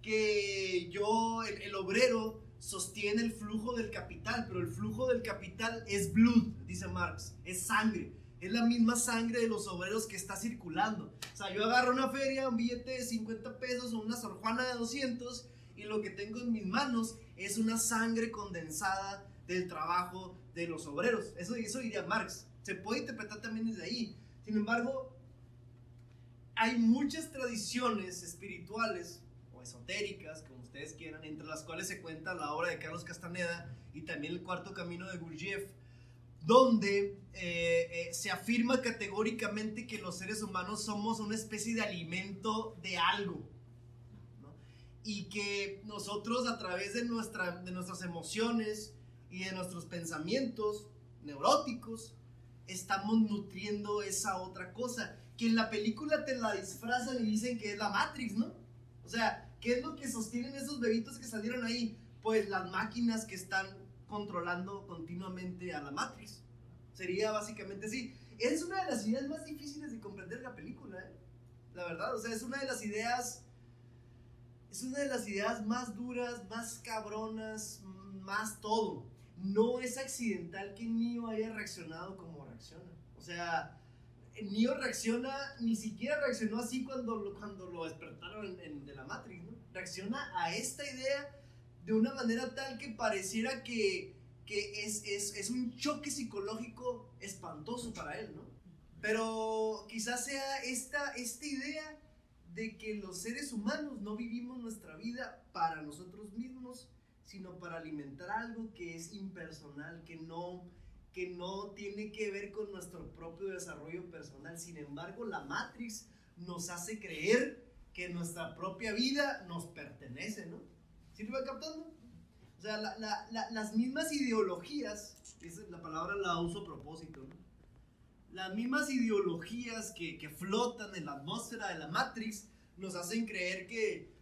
que yo, el, el obrero, sostiene el flujo del capital, pero el flujo del capital es blood, dice Marx, es sangre, es la misma sangre de los obreros que está circulando. O sea, yo agarro una feria, un billete de 50 pesos o una Sor Juana de 200 y lo que tengo en mis manos es una sangre condensada del trabajo de los obreros. Eso, eso diría Marx. Se puede interpretar también desde ahí. Sin embargo, hay muchas tradiciones espirituales o esotéricas, como ustedes quieran, entre las cuales se cuenta la obra de Carlos Castaneda y también el cuarto camino de Gurdjieff, donde eh, eh, se afirma categóricamente que los seres humanos somos una especie de alimento de algo. Y que nosotros a través de, nuestra, de nuestras emociones y de nuestros pensamientos neuróticos, estamos nutriendo esa otra cosa. Que en la película te la disfrazan y dicen que es la Matrix, ¿no? O sea, ¿qué es lo que sostienen esos bebitos que salieron ahí? Pues las máquinas que están controlando continuamente a la Matrix. Sería básicamente así. Es una de las ideas más difíciles de comprender la película, ¿eh? La verdad, o sea, es una de las ideas. Es una de las ideas más duras, más cabronas, más todo. No es accidental que Neo haya reaccionado como reacciona. O sea, Neo reacciona, ni siquiera reaccionó así cuando lo, cuando lo despertaron en- de la Matrix, ¿no? Reacciona a esta idea de una manera tal que pareciera que, que es, es, es un choque psicológico espantoso para él, ¿no? Pero quizás sea esta, esta idea de que los seres humanos no vivimos nuestra vida para nosotros mismos, sino para alimentar algo que es impersonal, que no, que no tiene que ver con nuestro propio desarrollo personal. Sin embargo, la Matrix nos hace creer que nuestra propia vida nos pertenece, ¿no? ¿Sí lo va captando? O sea, la- la- la- las mismas ideologías, la palabra la uso propósito, ¿no? Las mismas ideologías que, que flotan en la atmósfera de la Matrix nos hacen creer que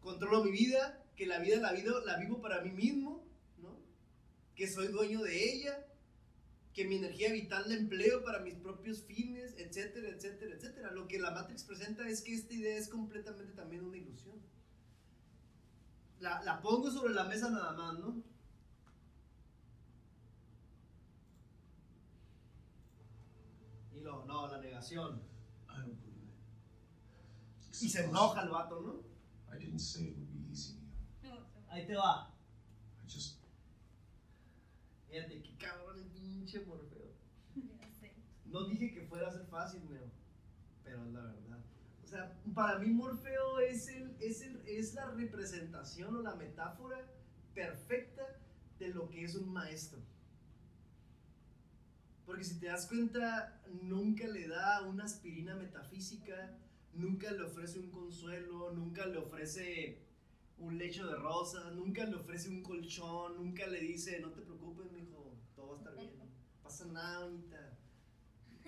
controlo mi vida, que la vida la, vida, la vivo para mí mismo, ¿no? Que soy dueño de ella, que mi energía vital la empleo para mis propios fines, etcétera, etcétera, etcétera. Lo que la Matrix presenta es que esta idea es completamente también una ilusión. La, la pongo sobre la mesa nada más, ¿no? No, la negación. I don't believe it. Y se enoja el vato, ¿no? I didn't say it would be easy, Neo. Ahí te va. I just Fíjate, qué cabrón el pinche Morfeo. No dije que fuera a ser fácil, Neo, pero es la verdad. O sea, para mí Morfeo es, el, es, el, es la representación o la metáfora perfecta de lo que es un maestro. Porque si te das cuenta, nunca le da una aspirina metafísica, nunca le ofrece un consuelo, nunca le ofrece un lecho de rosas, nunca le ofrece un colchón, nunca le dice, no te preocupes, mijo, todo va a estar bien, no pasa nada, bonita.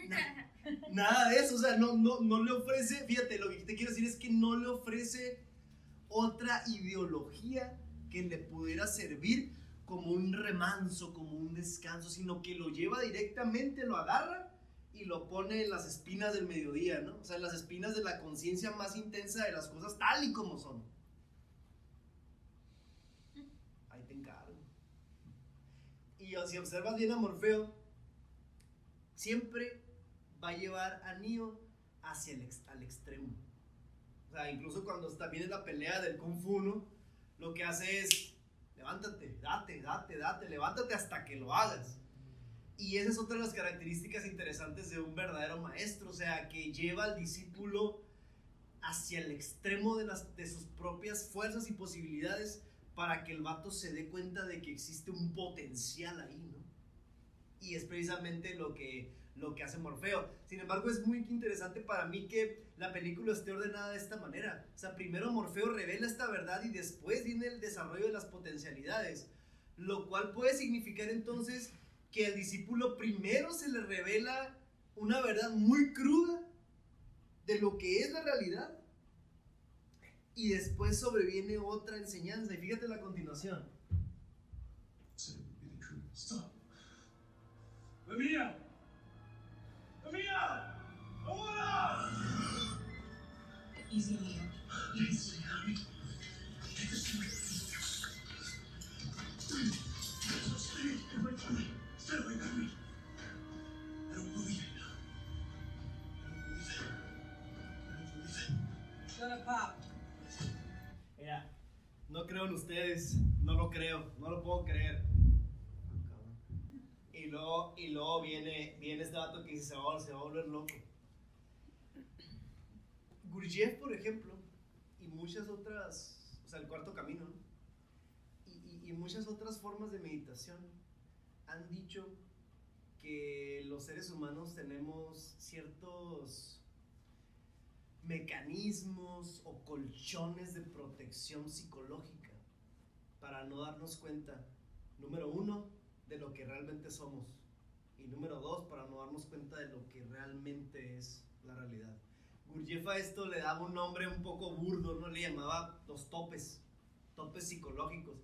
Na- nada de eso, o sea, no, no, no le ofrece, fíjate, lo que te quiero decir es que no le ofrece otra ideología que le pudiera servir como un remanso, como un descanso, sino que lo lleva directamente, lo agarra y lo pone en las espinas del mediodía, ¿no? O sea, en las espinas de la conciencia más intensa de las cosas tal y como son. Ahí te encargo. Y si observas bien a Morfeo, siempre va a llevar a Neo hacia el al extremo. O sea, incluso cuando está bien en la pelea del Kung Fu, ¿no? Lo que hace es, levántate, date, date, date, levántate hasta que lo hagas. Y esa es otra de las características interesantes de un verdadero maestro, o sea, que lleva al discípulo hacia el extremo de, las, de sus propias fuerzas y posibilidades para que el vato se dé cuenta de que existe un potencial ahí, ¿no? Y es precisamente lo que, lo que hace Morfeo. Sin embargo, es muy interesante para mí que la película esté ordenada de esta manera. O sea, primero Morfeo revela esta verdad y después viene el desarrollo de las potencialidades. Lo cual puede significar entonces que al discípulo primero se le revela una verdad muy cruda de lo que es la realidad. Y después sobreviene otra enseñanza. Y fíjate la continuación. Stop. Pop. Mira, no creo en ustedes, no lo creo, no lo puedo creer. Y luego, y luego viene, viene este dato que se va, se va a volver loco. Gurdjieff, por ejemplo, y muchas otras, o sea, el cuarto camino, ¿no? y, y- y muchas otras formas de meditación han dicho que los seres humanos tenemos ciertos mecanismos o colchones de protección psicológica para no darnos cuenta, número uno, de lo que realmente somos y número dos, para no darnos cuenta de lo que realmente es la realidad. Gurdjieff a esto le daba un nombre un poco burdo, no le llamaba los topes, topes psicológicos.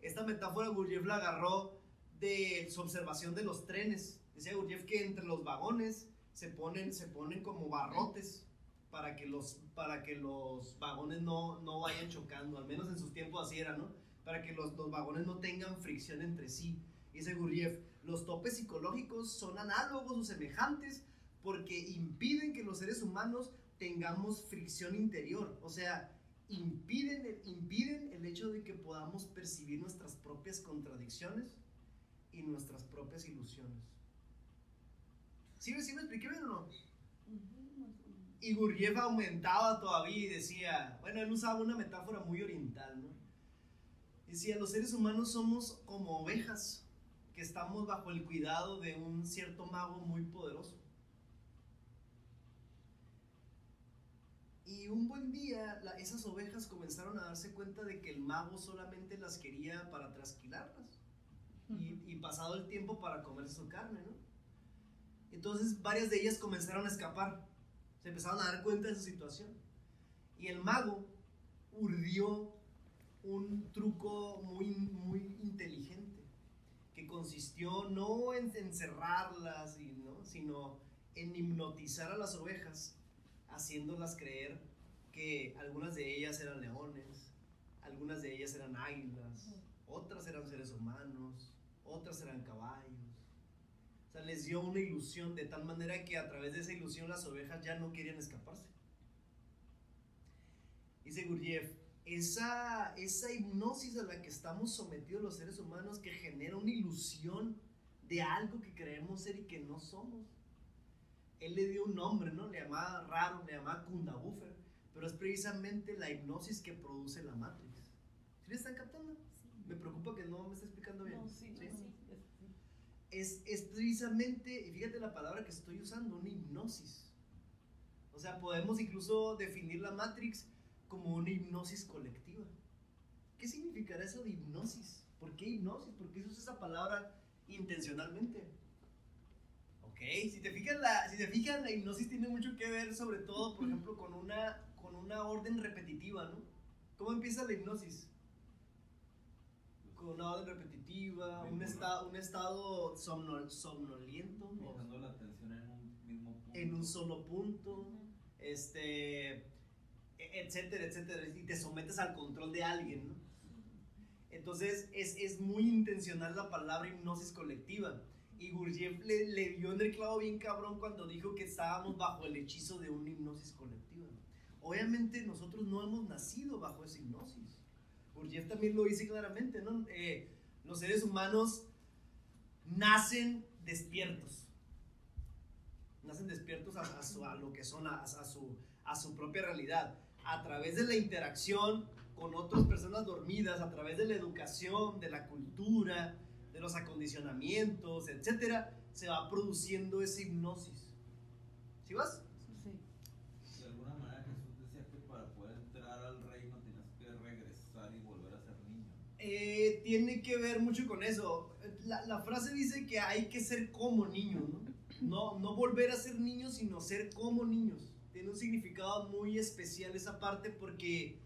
Esta metáfora Gurdjieff la agarró de su observación de los trenes. Decía Gurdjieff que entre los vagones se ponen, se ponen como barrotes para que los, para que los vagones no, no vayan chocando, al menos en sus tiempos así era, ¿no? Para que los, los vagones no tengan fricción entre sí. Dice Gurdjieff, los topes psicológicos son análogos o semejantes porque impiden que los seres humanos tengamos fricción interior, o sea, impiden, el- impiden el hecho de que podamos percibir nuestras propias contradicciones y nuestras propias ilusiones. ¿Sí, sí me expliqué bien o no? Y Gurdjieff aumentaba todavía y decía, bueno, él usaba una metáfora muy oriental, ¿no? Decía, los seres humanos somos como ovejas que estamos bajo el cuidado de un cierto mago muy poderoso. Y un buen día la- esas ovejas comenzaron a darse cuenta de que el mago solamente las quería para trasquilarlas. Y, y pasado el tiempo para comer su carne, ¿no? Entonces varias de ellas comenzaron a escapar. Se empezaron a dar cuenta de su situación. Y el mago urdió un truco muy, muy inteligente consistió no en encerrarlas, y, ¿no? sino en hipnotizar a las ovejas, haciéndolas creer que algunas de ellas eran leones, algunas de ellas eran águilas, otras eran seres humanos, otras eran caballos. O sea, les dio una ilusión de tal manera que a través de esa ilusión las ovejas ya no querían escaparse. Dice Gurdjieff, esa, esa hipnosis a la que estamos sometidos los seres humanos que genera una ilusión de algo que creemos ser y que no somos, él le dio un nombre, ¿no? Le llamaba raro, le llamaba Kundabufer, pero es precisamente la hipnosis que produce la Matrix. ¿Sí le están captando? Me preocupa que no me esté explicando bien. No, sí, sí. es, es precisamente, y fíjate la palabra que estoy usando, una hipnosis. O sea, podemos incluso definir la Matrix como una hipnosis colectiva. ¿Qué significará eso de hipnosis? ¿Por qué hipnosis? ¿Por qué se usa esa palabra intencionalmente? Ok, si te fijas, la, si te fijas, la hipnosis tiene mucho que ver, sobre todo, por ejemplo, con una, con una orden repetitiva, ¿no? ¿Cómo empieza la hipnosis? Con una orden repetitiva, un, esta- un estado somnol- somnoliento, ¿no? Fijando la atención en un mismo punto. en un solo punto, este, etcétera, etcétera, y te sometes al control de alguien. Entonces es, es muy intencional la palabra hipnosis colectiva. Y Gurdjieff le, le dio en el clavo bien cabrón cuando dijo que estábamos bajo el hechizo de una hipnosis colectiva. Obviamente nosotros no hemos nacido bajo esa hipnosis. Gurdjieff también lo dice claramente, ¿no? Eh, los seres humanos nacen despiertos nacen despiertos a, a su- a lo que son, a su, a su propia realidad, a través de la interacción con otras personas dormidas, a través de la educación, de la cultura, de los acondicionamientos, etcétera, se va produciendo esa hipnosis. ¿Sí vas? Sí. De alguna manera Jesús decía que para poder entrar al reino tenías que regresar y volver a ser niño. Eh, tiene que ver mucho con eso. La, la frase dice que hay que ser como niños, ¿no? ¿no? No volver a ser niños, sino ser como niños. Tiene un significado muy especial esa parte porque,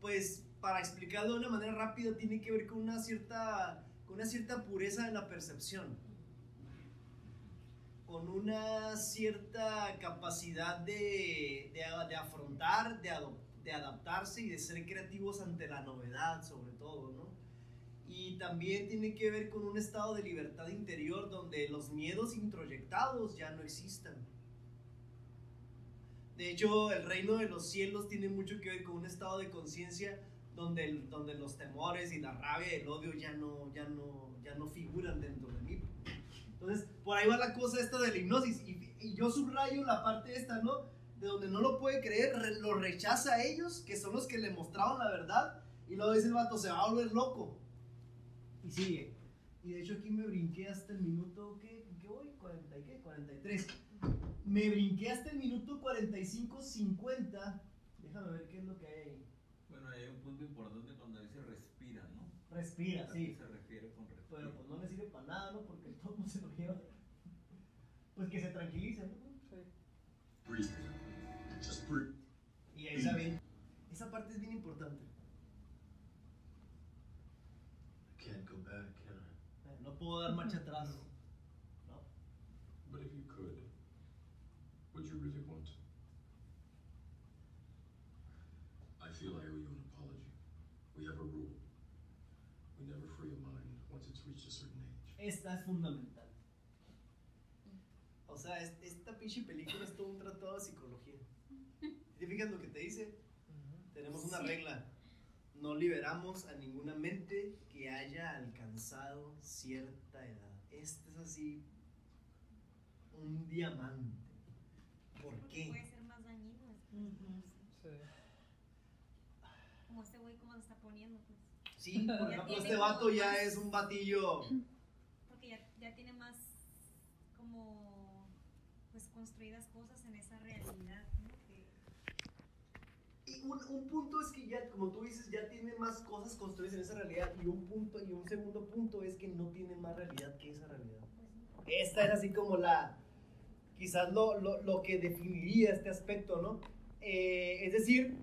pues, para explicarlo de una manera rápida, tiene que ver con una cierta, con una cierta pureza en la percepción. Con una cierta capacidad de, de, de afrontar, de, de adaptarse y de ser creativos ante la novedad, sobre todo, ¿no? Y también tiene que ver con un estado de libertad interior donde los miedos introyectados ya no existan. De hecho, el reino de los cielos tiene mucho que ver con un estado de conciencia donde, donde los temores y la rabia y el odio ya no, ya, no, ya no figuran dentro de mí. Entonces, por ahí va la cosa esta de la hipnosis. Y, y yo subrayo la parte esta, ¿no? De donde no lo puede creer, re- lo rechaza a ellos, que son los que le mostraron la verdad. Y luego dice el vato, se va a volver loco. Y sigue. Y de hecho aquí me brinqué hasta el minuto, ¿qué, ¿qué voy? 40 y qué? 43. Me brinqué hasta el minuto 45, 50. Déjame ver qué es lo que hay ahí. Bueno, hay un punto importante cuando dice respira, ¿no? Respira, ¿A qué sí. se refiere con respira? Pero pues no me sirve para nada, ¿no? Porque todo se lo lleva. Pues que se tranquilice, ¿no? Breathe. Just breathe. Y ahí saben. Esa parte es bien importante. I can't go back, can I? Eh, No puedo dar marcha atrás. ¿no? But if you could, would you really want to? I feel I owe you an apology. We have a rule. We never free a mind once it's reached a certain age. Esta es fundamental. O sea, es- esta pinche película es todo un tratado de psicología. ¿Te fijas lo que te dice? Tenemos una regla. No liberamos a ninguna mente que haya alcanzado cierta edad. Este es así un diamante. ¿Por Porque qué? puede ser más dañino. es- Ujú. Sí. Como este güey, como se está poniendo, pues. Sí, por ejemplo, este vato ya es un batillo. Porque ya, ya tiene más como pues construidas cosas en esa realidad, ¿no? Que Y un, un punto es que ya, como tú dices, ya tiene más cosas construidas en esa realidad. Y un punto, y un segundo punto es que no tiene más realidad que esa realidad. Esta es así como la, quizás lo, lo, lo que definiría este aspecto, ¿no? Eh, es decir,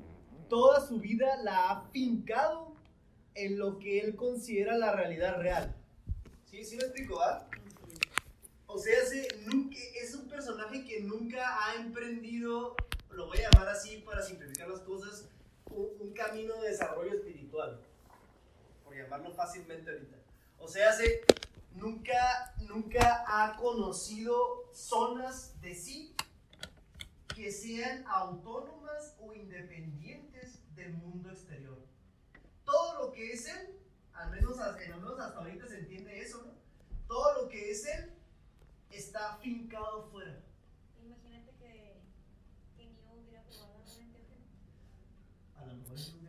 toda su vida la ha fincado en lo que él considera la realidad real. ¿Sí? ¿Sí me explico, ah? O sea, se- nunca, es un personaje que nunca ha emprendido, lo voy a llamar así para simplificar las cosas, un, un camino de desarrollo espiritual. Por llamarlo fácilmente ahorita. O sea, se, nunca, nunca ha conocido zonas de sí que sean autónomas o independientes del mundo exterior. Todo lo que es él, al menos, al menos hasta ahorita se entiende eso, ¿no? Todo lo que es él está fincado fuera. imagínate que, que Neo hubiera probado mente A lo mejor es un.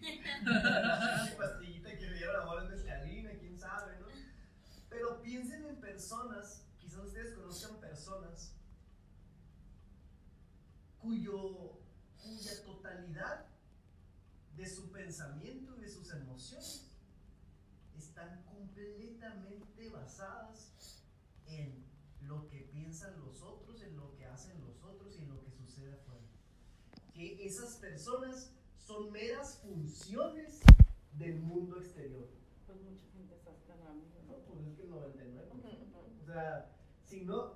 Una pastillita que le dieron a mejor es mescalina, quién sabe, ¿no? Pero piensen en personas, quizás ustedes conozcan personas cuyo, cuya totalidad de su pensamiento y de sus emociones están completamente basadas lo piensan los otros, en lo que hacen los otros y en lo que sucede afuera. Que esas personas son meras funciones del mundo exterior. Pues mucha gente está esperando. No, pues es que el 99. O sea, si no.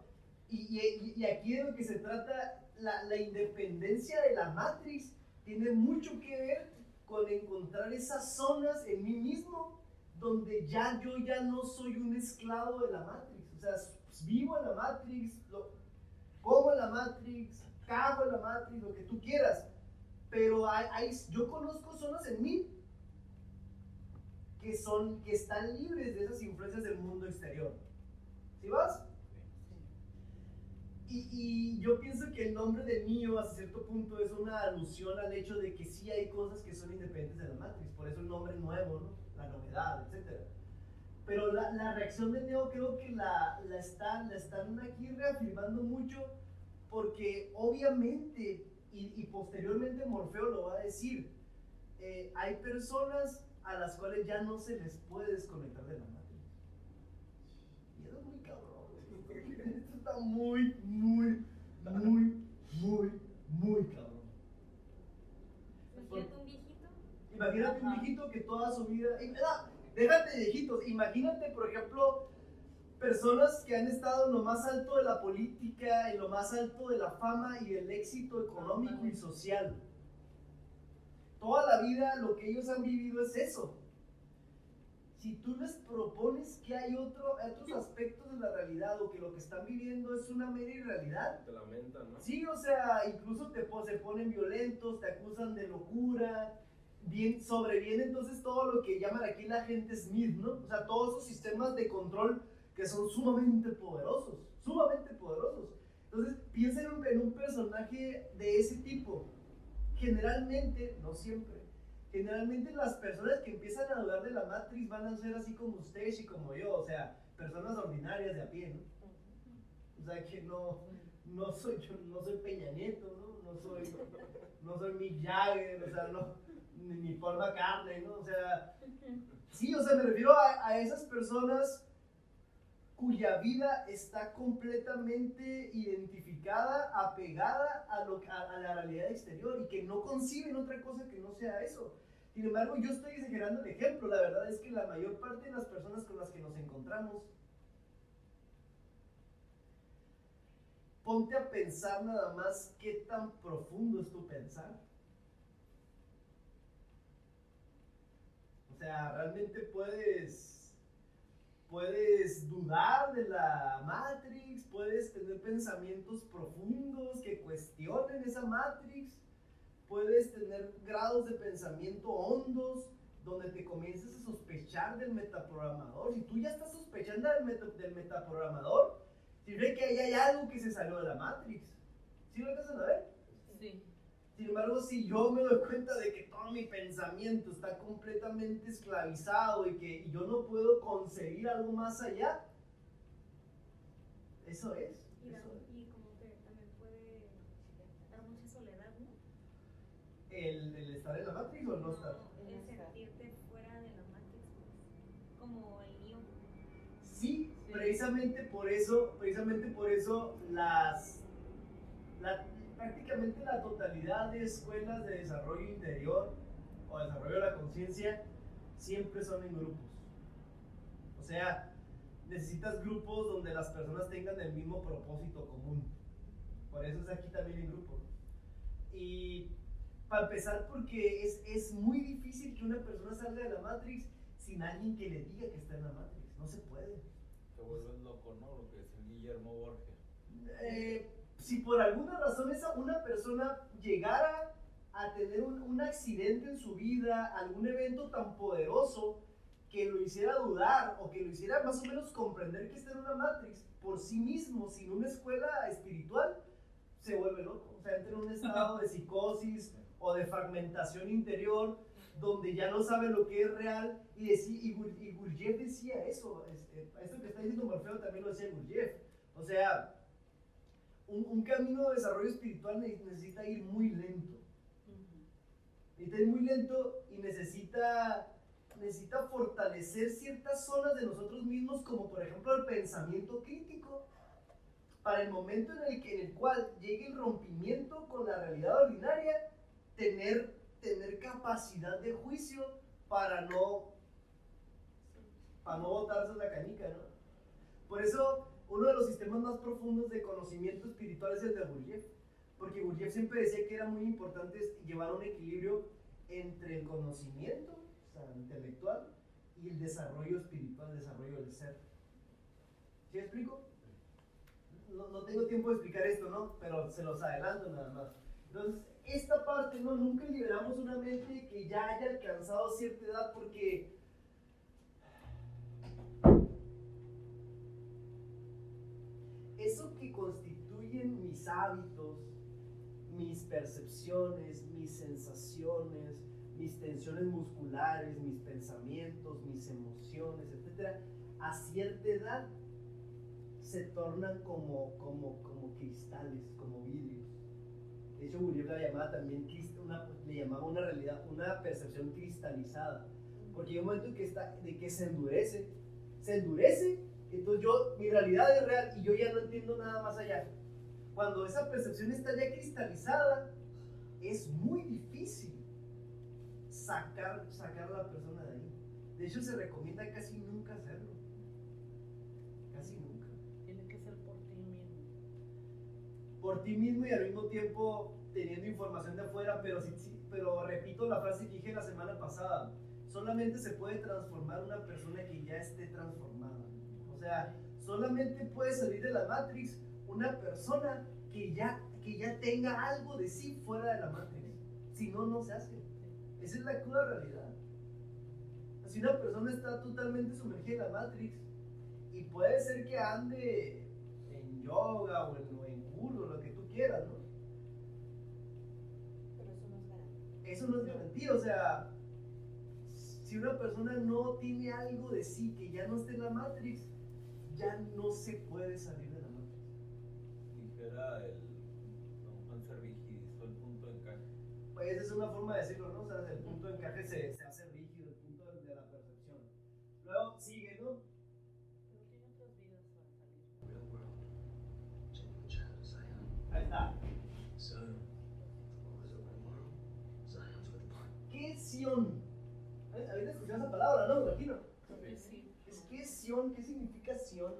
Y, y- y aquí de lo que se trata, la, la independencia de la Matrix tiene mucho que ver con encontrar esas zonas en mí mismo donde ya yo ya no soy un esclavo de la Matrix. O sea, vivo en la Matrix, lo, como en la Matrix, cago en la Matrix, lo que tú quieras. Pero hay, hay- yo conozco zonas en mí que son que están libres de esas influencias del mundo exterior. ¿Sí vas? Y, y yo pienso que el nombre de Neo hasta cierto punto es una alusión al hecho de que sí hay cosas que son independientes de la Matrix, por eso el nombre nuevo, ¿no? la novedad, etc. Pero la, la reacción de Neo creo que la, la, están, la están aquí reafirmando mucho porque obviamente, y, y posteriormente Morfeo lo va a decir, eh, hay personas a las cuales ya no se les puede desconectar de la Matrix. Y eso es muy cabrón. Esto está muy, muy, muy, muy, muy cabrón. Imagínate un viejito. Imagínate un viejito que toda su vida. y, ah, Déjate de viejitos. Imagínate, por ejemplo, personas que han estado en lo más alto de la política, en lo más alto de la fama y del éxito económico y social. Toda la vida lo que ellos han vivido es eso. Si tú les propones que hay otro, otros aspectos de la realidad o que lo que están viviendo es una mera irrealidad, Te lamentan, ¿no? Sí, o sea, incluso te se ponen violentos, te acusan de locura, bien, sobreviene entonces todo lo que llaman aquí la gente Smith, ¿no? O sea, todos esos sistemas de control que son sumamente poderosos, sumamente poderosos. Entonces, piensa en en un personaje de ese tipo. Generalmente, no siempre, generalmente las personas que empiezan a dudar de la Matrix van a ser así como ustedes y como yo, o sea, personas ordinarias de a pie, ¿no? O sea, que no, no soy yo, no soy Peña Nieto, ¿no? No soy, no soy Mick Jagger, o sea, no, ni, ni Paul McCartney, ¿no? O sea, sí, o sea, me refiero a, a esas personas cuya vida está completamente identificada, apegada a, lo, a, a la realidad exterior y que no conciben otra cosa que no sea eso. Sin embargo, yo estoy exagerando el ejemplo, la verdad es que la mayor parte de las personas con las que nos encontramos ponte a pensar nada más qué tan profundo es tu pensar. O sea, realmente puedes, puedes dudar de la Matrix, puedes tener pensamientos profundos que cuestionen esa Matrix, puedes tener grados de pensamiento hondos donde te comiences a sospechar del metaprogramador. Si tú ya estás sospechando del, meta- del metaprogramador, que ahí hay algo que se salió de la Matrix. ¿Sí lo alcanzan a ver? Sí. Sin embargo, si yo me doy cuenta de que todo mi pensamiento está completamente esclavizado y que yo no puedo concebir algo más allá, eso es. Y, da- eso es. y como que también puede dar mucha soledad, ¿no? El, el estar en la Matrix o el no estar. el No sentirte fuera de la Matrix, pues, como el Neo. Sí, Sí. precisamente por eso, precisamente por eso las, la- prácticamente la totalidad de escuelas de desarrollo interior o desarrollo de la conciencia siempre son en grupos. O sea, necesitas grupos donde las personas tengan el mismo propósito común. Por eso es aquí también en grupo. Y para empezar, porque es, es muy difícil que una persona salga de la Matrix sin alguien que le diga que está en la Matrix. No se puede. Te vuelves loco, ¿no? Lo que decía Guillermo Borges. Eh, si por alguna razón esa una persona llegara a tener un, un accidente en su vida, algún evento tan poderoso que lo hiciera dudar o que lo hiciera más o menos comprender que está en una Matrix por sí mismo, sin una escuela espiritual, se vuelve loco. O sea, entra en un estado de psicosis o de fragmentación interior donde ya no sabe lo que es real. Y, decí- y, y Gurdjieff decía eso. este, esto que está diciendo Morfeo también lo decía Gurdjieff. O sea, un, un camino de desarrollo espiritual ne- necesita ir muy lento. Necesita ir muy lento y necesita, necesita fortalecer ciertas zonas de nosotros mismos, como por ejemplo el pensamiento crítico, para el momento en el, que, en el cual llegue el rompimiento con la realidad ordinaria, tener, tener capacidad de juicio para no, para no botarse la canica, ¿no? Por eso, uno de los sistemas más profundos de conocimiento espiritual es el de Gurdjieff, porque Gurdjieff siempre decía que era muy importante llevar un equilibrio entre el conocimiento, o sea, intelectual, y el desarrollo espiritual, el desarrollo del ser. ¿Sí explico? No, no tengo tiempo de explicar esto, ¿no? Pero se los adelanto nada más. Entonces, esta parte, ¿no? Nunca liberamos una mente que ya haya alcanzado cierta edad porque hábitos, mis percepciones, mis sensaciones, mis tensiones musculares, mis pensamientos, mis emociones, etc., a cierta edad se tornan como, como, como cristales, como vidrios. De hecho, Gurdjieff la llamaba también una, le llamaba una realidad, una percepción cristalizada. Porque hay un momento en que, está, de que se endurece, se endurece, entonces yo, mi realidad es real y yo ya no entiendo nada más allá. Cuando esa percepción está ya cristalizada, es muy difícil sacar, sacar a la persona de ahí. De hecho, se recomienda casi nunca hacerlo. Casi nunca. Tiene que ser por ti mismo. Por ti mismo y al mismo tiempo teniendo información de afuera, pero, sí, sí, pero repito la frase que dije la semana pasada. Solamente se puede transformar una persona que ya esté transformada. O sea, solamente puede salir de la Matrix una persona que ya, que ya tenga algo de sí fuera de la Matrix. Si no, no se hace. Esa es la cruda realidad. Si una persona está totalmente sumergida en la Matrix y puede ser que ande en yoga o en, o en guru, lo que tú quieras, ¿no? Pero eso no es garantía. Eso no es garantía, o sea, si una persona no tiene algo de sí que ya no esté en la Matrix, ya no se puede salir. Dijera el don Juan Servigi, hizo el punto de encaje. Pues esa es una forma de decirlo, ¿no? O sea, el punto de encaje se, se hace rígido, el punto de, de la percepción. Luego sigue, ¿no? Pero tiene otras vidas para salir. Ahí está. ¿Qué es Sion? Habías escuchado esa palabra, ¿no? Me imagino. Sí. Es, ¿Qué es Sion? ¿Qué significa Sion?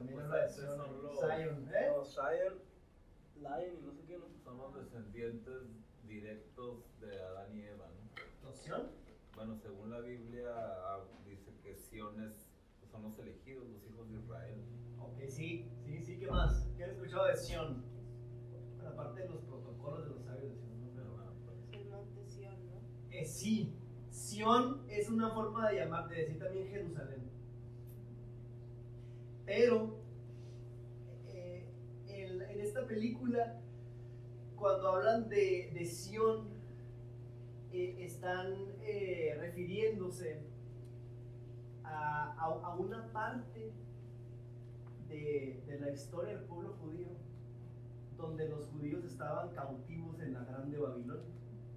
También Pues habla de Zion, ¿eh? No, Zion, Lion y no sé qué, ¿no? Son los descendientes directos de Adán y Eva, ¿no? ¿Los Sion? Bueno, según la Biblia ah, dice que Sion es- son los elegidos, los hijos de Israel. Ok, sí, sí, sí, ¿qué más? ¿Qué han escuchado de Sion? Bueno, aparte de los protocolos de los sabios de Sion, ¿no? Pero, Ah, pues, El monte Sión, ¿no? eh, sí, Sion es una forma de llamar, de decir también Jerusalén. Pero eh, en, esta película, cuando hablan de, de Sion, eh, están eh, refiriéndose a, a- una parte de, de la historia del pueblo judío, donde los judíos estaban cautivos en la grande Babilonia.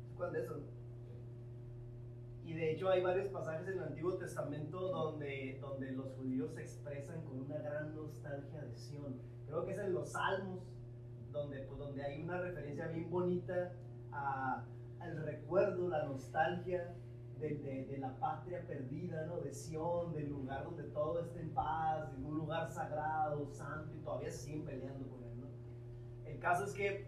¿Se acuerdan de eso? Y de hecho hay varios pasajes en el Antiguo Testamento donde, donde los judíos se expresan con una gran nostalgia de Sion. Creo que es en los Salmos, donde, pues, donde hay una referencia bien bonita a- al recuerdo, la nostalgia de, de- de la patria perdida, ¿no? de Sion, del lugar donde todo está en paz, de un lugar sagrado, santo, y todavía siguen peleando con él. ¿no? El caso es que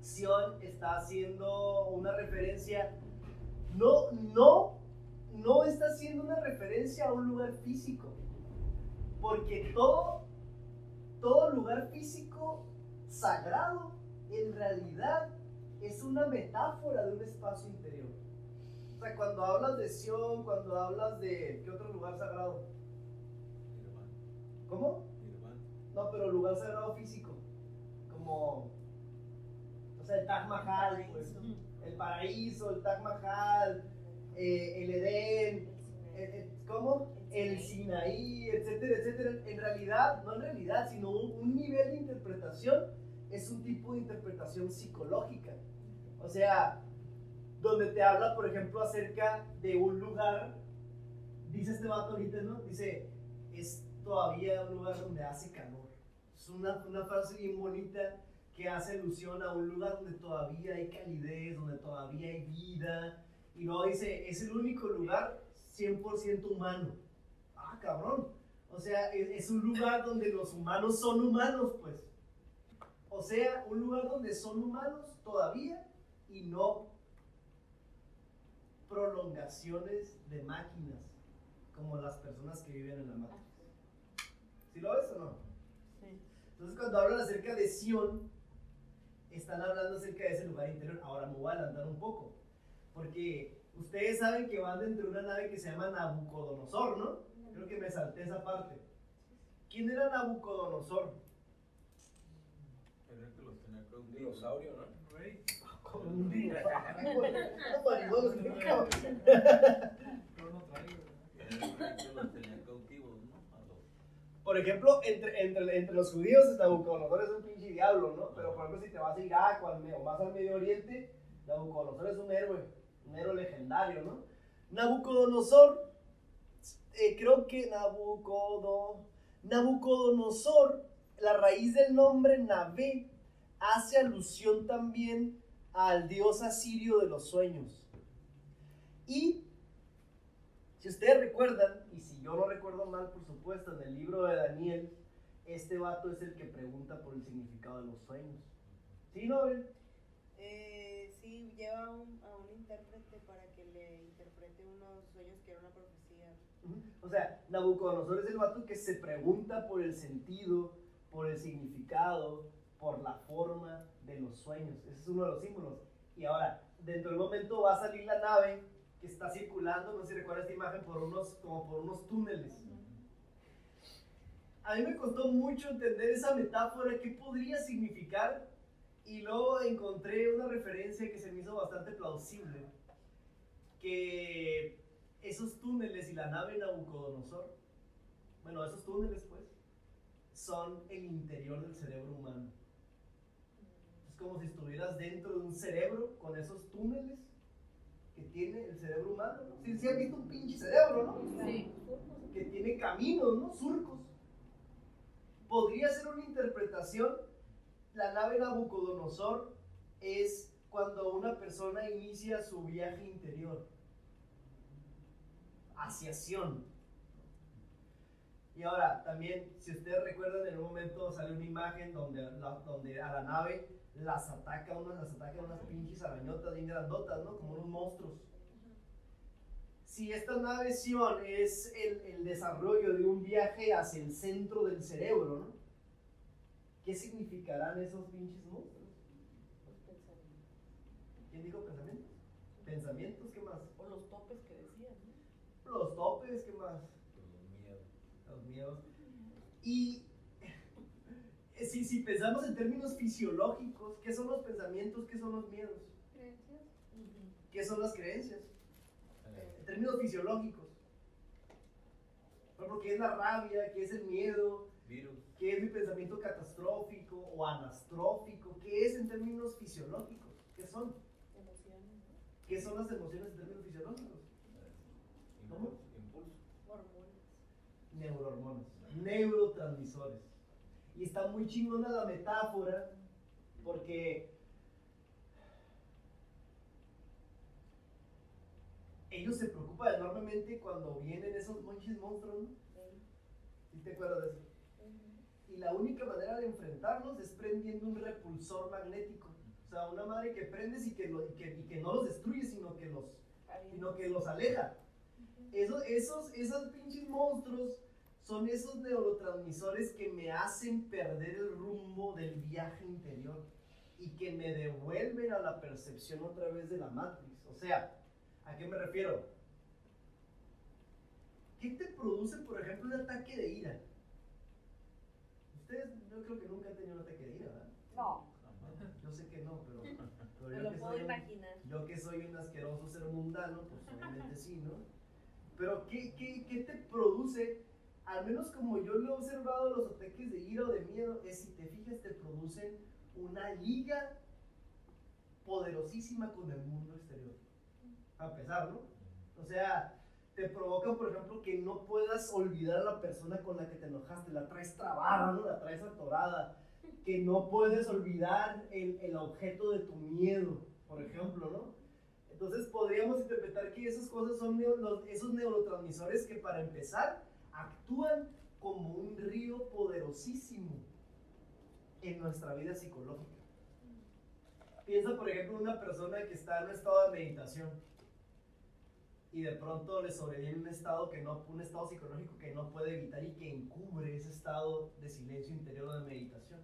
Sion está haciendo una referencia no, no, no está haciendo una referencia a un lugar físico. Porque todo, todo lugar físico sagrado en realidad es una metáfora de un espacio interior. O sea, cuando hablas de Sion, cuando hablas de. ¿Qué otro lugar sagrado? Nirvana. ¿Cómo? Nirvana. No, pero lugar sagrado físico. Como. O sea, el Taj Mahal, pues. El paraíso, el Taj Mahal, eh, el Edén, eh, eh, ¿cómo? El Sinaí, etcétera, etcétera. En realidad, no en realidad, sino un, un nivel de interpretación es un tipo de interpretación psicológica. O sea, donde te habla, por ejemplo, acerca de un lugar, dice este vato ahorita, ¿no? Dice, es todavía un lugar donde hace calor. Es una, una frase bien bonita que hace alusión a un lugar donde todavía hay calidez, donde todavía hay vida. Y luego dice, es el único lugar 100% humano. Ah, cabrón. O sea, es, es un lugar donde los humanos son humanos, pues. O sea, un lugar donde son humanos todavía y no prolongaciones de máquinas como las personas que viven en la Matrix. ¿Sí lo ves o no? Sí. Entonces cuando hablan acerca de Sion, están hablando acerca de ese lugar interior. Ahora me voy a adelantar un poco, porque ustedes saben que van dentro de una nave que se llama Nabucodonosor, ¿no? Creo que me salté esa parte. ¿Quién era Nabucodonosor? Es que los tenía Un cautivos. dinosaurio, ¿no? Rey. Un dinosaurio. No, ¿no? Era el rey que los tenía cautivos, ¿no? A los Por ejemplo, entre, entre, entre los judíos, Nabucodonosor es un pinche diablo, ¿no? Pero por ejemplo, si te vas a Irak o, al, más al Medio Oriente, Nabucodonosor es un héroe, un héroe legendario, ¿no? Nabucodonosor, eh, creo que Nabucodo, Nabucodonosor, la raíz del nombre Nabé, hace alusión también al dios asirio de los sueños. Y si ustedes recuerdan, y si yo no recuerdo mal, por supuesto, en el libro de Daniel, este vato es el que pregunta por el significado de los sueños. ¿Sí, no? Abel? Eh, sí, lleva a un, a un intérprete para que le interprete unos sueños que era una profecía. O sea, Nabucodonosor es el vato que se pregunta por el sentido, por el significado, por la forma de los sueños. Ese es uno de los símbolos. Y ahora, dentro del momento va a salir la nave que está circulando, no sé si recuerda esta imagen, por unos, como por unos túneles. A mí me costó mucho entender esa metáfora, qué podría significar, y luego encontré una referencia que se me hizo bastante plausible, que esos túneles y la nave Nabucodonosor, bueno, esos túneles pues, son el interior del cerebro humano. Es como si estuvieras dentro de un cerebro con esos túneles que tiene el cerebro humano. ¿no? Si han visto un pinche cerebro, ¿no? Sí. que tiene caminos, ¿no? Surcos. Podría ser una interpretación, la nave Nabucodonosor es cuando una persona inicia su viaje interior hacia Sion. Y ahora, también, si ustedes recuerdan, en un momento sale una imagen donde, la- donde a la nave las ataca unas, las atacan unas pinches arañotas bien grandotas, ¿no? Como unos monstruos si esta nave Sion es el, el desarrollo de un viaje hacia el centro del cerebro, ¿no? ¿Qué significarán esos pinches monstruos? Los pensamientos. ¿Quién dijo pensamientos? Pensamientos, ¿qué más? O los topes que decían, ¿no? Los topes, ¿qué más? los miedos. Los miedos. Y si, si pensamos en términos fisiológicos, ¿qué son los pensamientos? ¿Qué son los miedos? ¿Creencias? ¿Qué son las creencias? Eh, En términos fisiológicos. ¿qué es la rabia? ¿Qué es el miedo? virus. ¿Qué es mi pensamiento catastrófico o anastrófico? ¿Qué es en términos fisiológicos? ¿Qué son? Emociones, ¿no? ¿Qué son las emociones en términos fisiológicos? eh, ¿Cómo? impulso, impulso. Hormonas. Neurohormonas, neurotransmisores. Y está muy chingona la metáfora porque ellos se preocupan enormemente cuando vienen esos monchis monstruos, ¿no? Sí. ¿Sí te acuerdas de eso? Y la única manera de enfrentarlos es prendiendo un repulsor magnético. O sea, una madre que prendes y que, lo- y que, y que no los destruye, sino que los, sino que los aleja. Esos, esos, esos pinches monstruos son esos neurotransmisores que me hacen perder el rumbo del viaje interior y que me devuelven a la percepción otra vez de la Matrix. O sea, ¿A qué me refiero? ¿Qué te produce, por ejemplo, un ataque de ira? Ustedes, yo creo que nunca han tenido un ataque de ira, ¿verdad? No, Yo sé que no, pero, pero me yo, lo que puedo soy un, imaginar. yo que soy un asqueroso ser mundano, pues obviamente sí, ¿no? Pero ¿qué, qué, qué te produce? Al menos como yo lo he observado, los ataques de ira o de miedo, es si te fijas, te producen una liga poderosísima con el mundo exterior. A pesar, ¿no? O sea, te provocan, por ejemplo, que no puedas olvidar a la persona con la que te enojaste, la traes trabada, ¿no? La traes atorada, que no puedes olvidar el, el objeto de tu miedo, por ejemplo, ¿no? Entonces podríamos interpretar que esas cosas son esos neurotransmisores que para empezar actúan como un río poderosísimo en nuestra vida psicológica. Piensa, por ejemplo, una persona que está en un estado de meditación y de pronto le sobreviene un estado que no, un estado psicológico que no puede evitar y que encubre ese estado de silencio interior de meditación.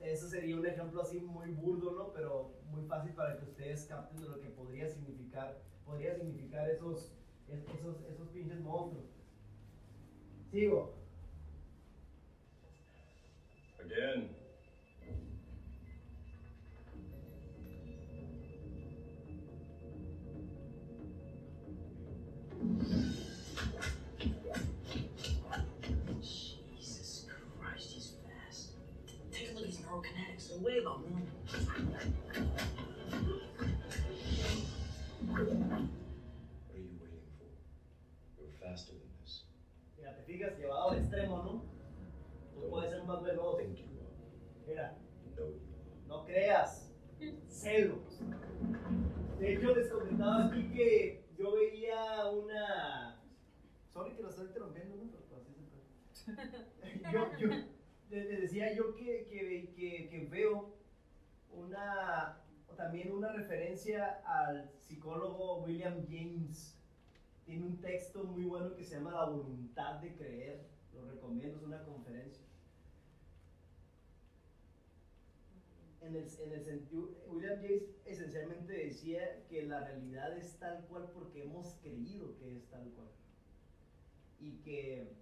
Eso sería un ejemplo así muy burdo, ¿no? Pero muy fácil para que ustedes capten de lo que podría significar, podría significar esos, es- esos, esos pinches monstruos. Sigo. Again. Celos. De hecho, les comentaba aquí que yo veía una. Sorry que lo estoy interrumpiendo, ¿no? Pero así se puede. Yo, yo, les les decía yo que, que, que, que veo una. También una referencia al psicólogo William James. Tiene un texto muy bueno que se llama La voluntad de creer. Lo recomiendo, es una conferencia. En el, en el sentido, William James esencialmente decía que la realidad es tal cual porque hemos creído que es tal cual. Y que,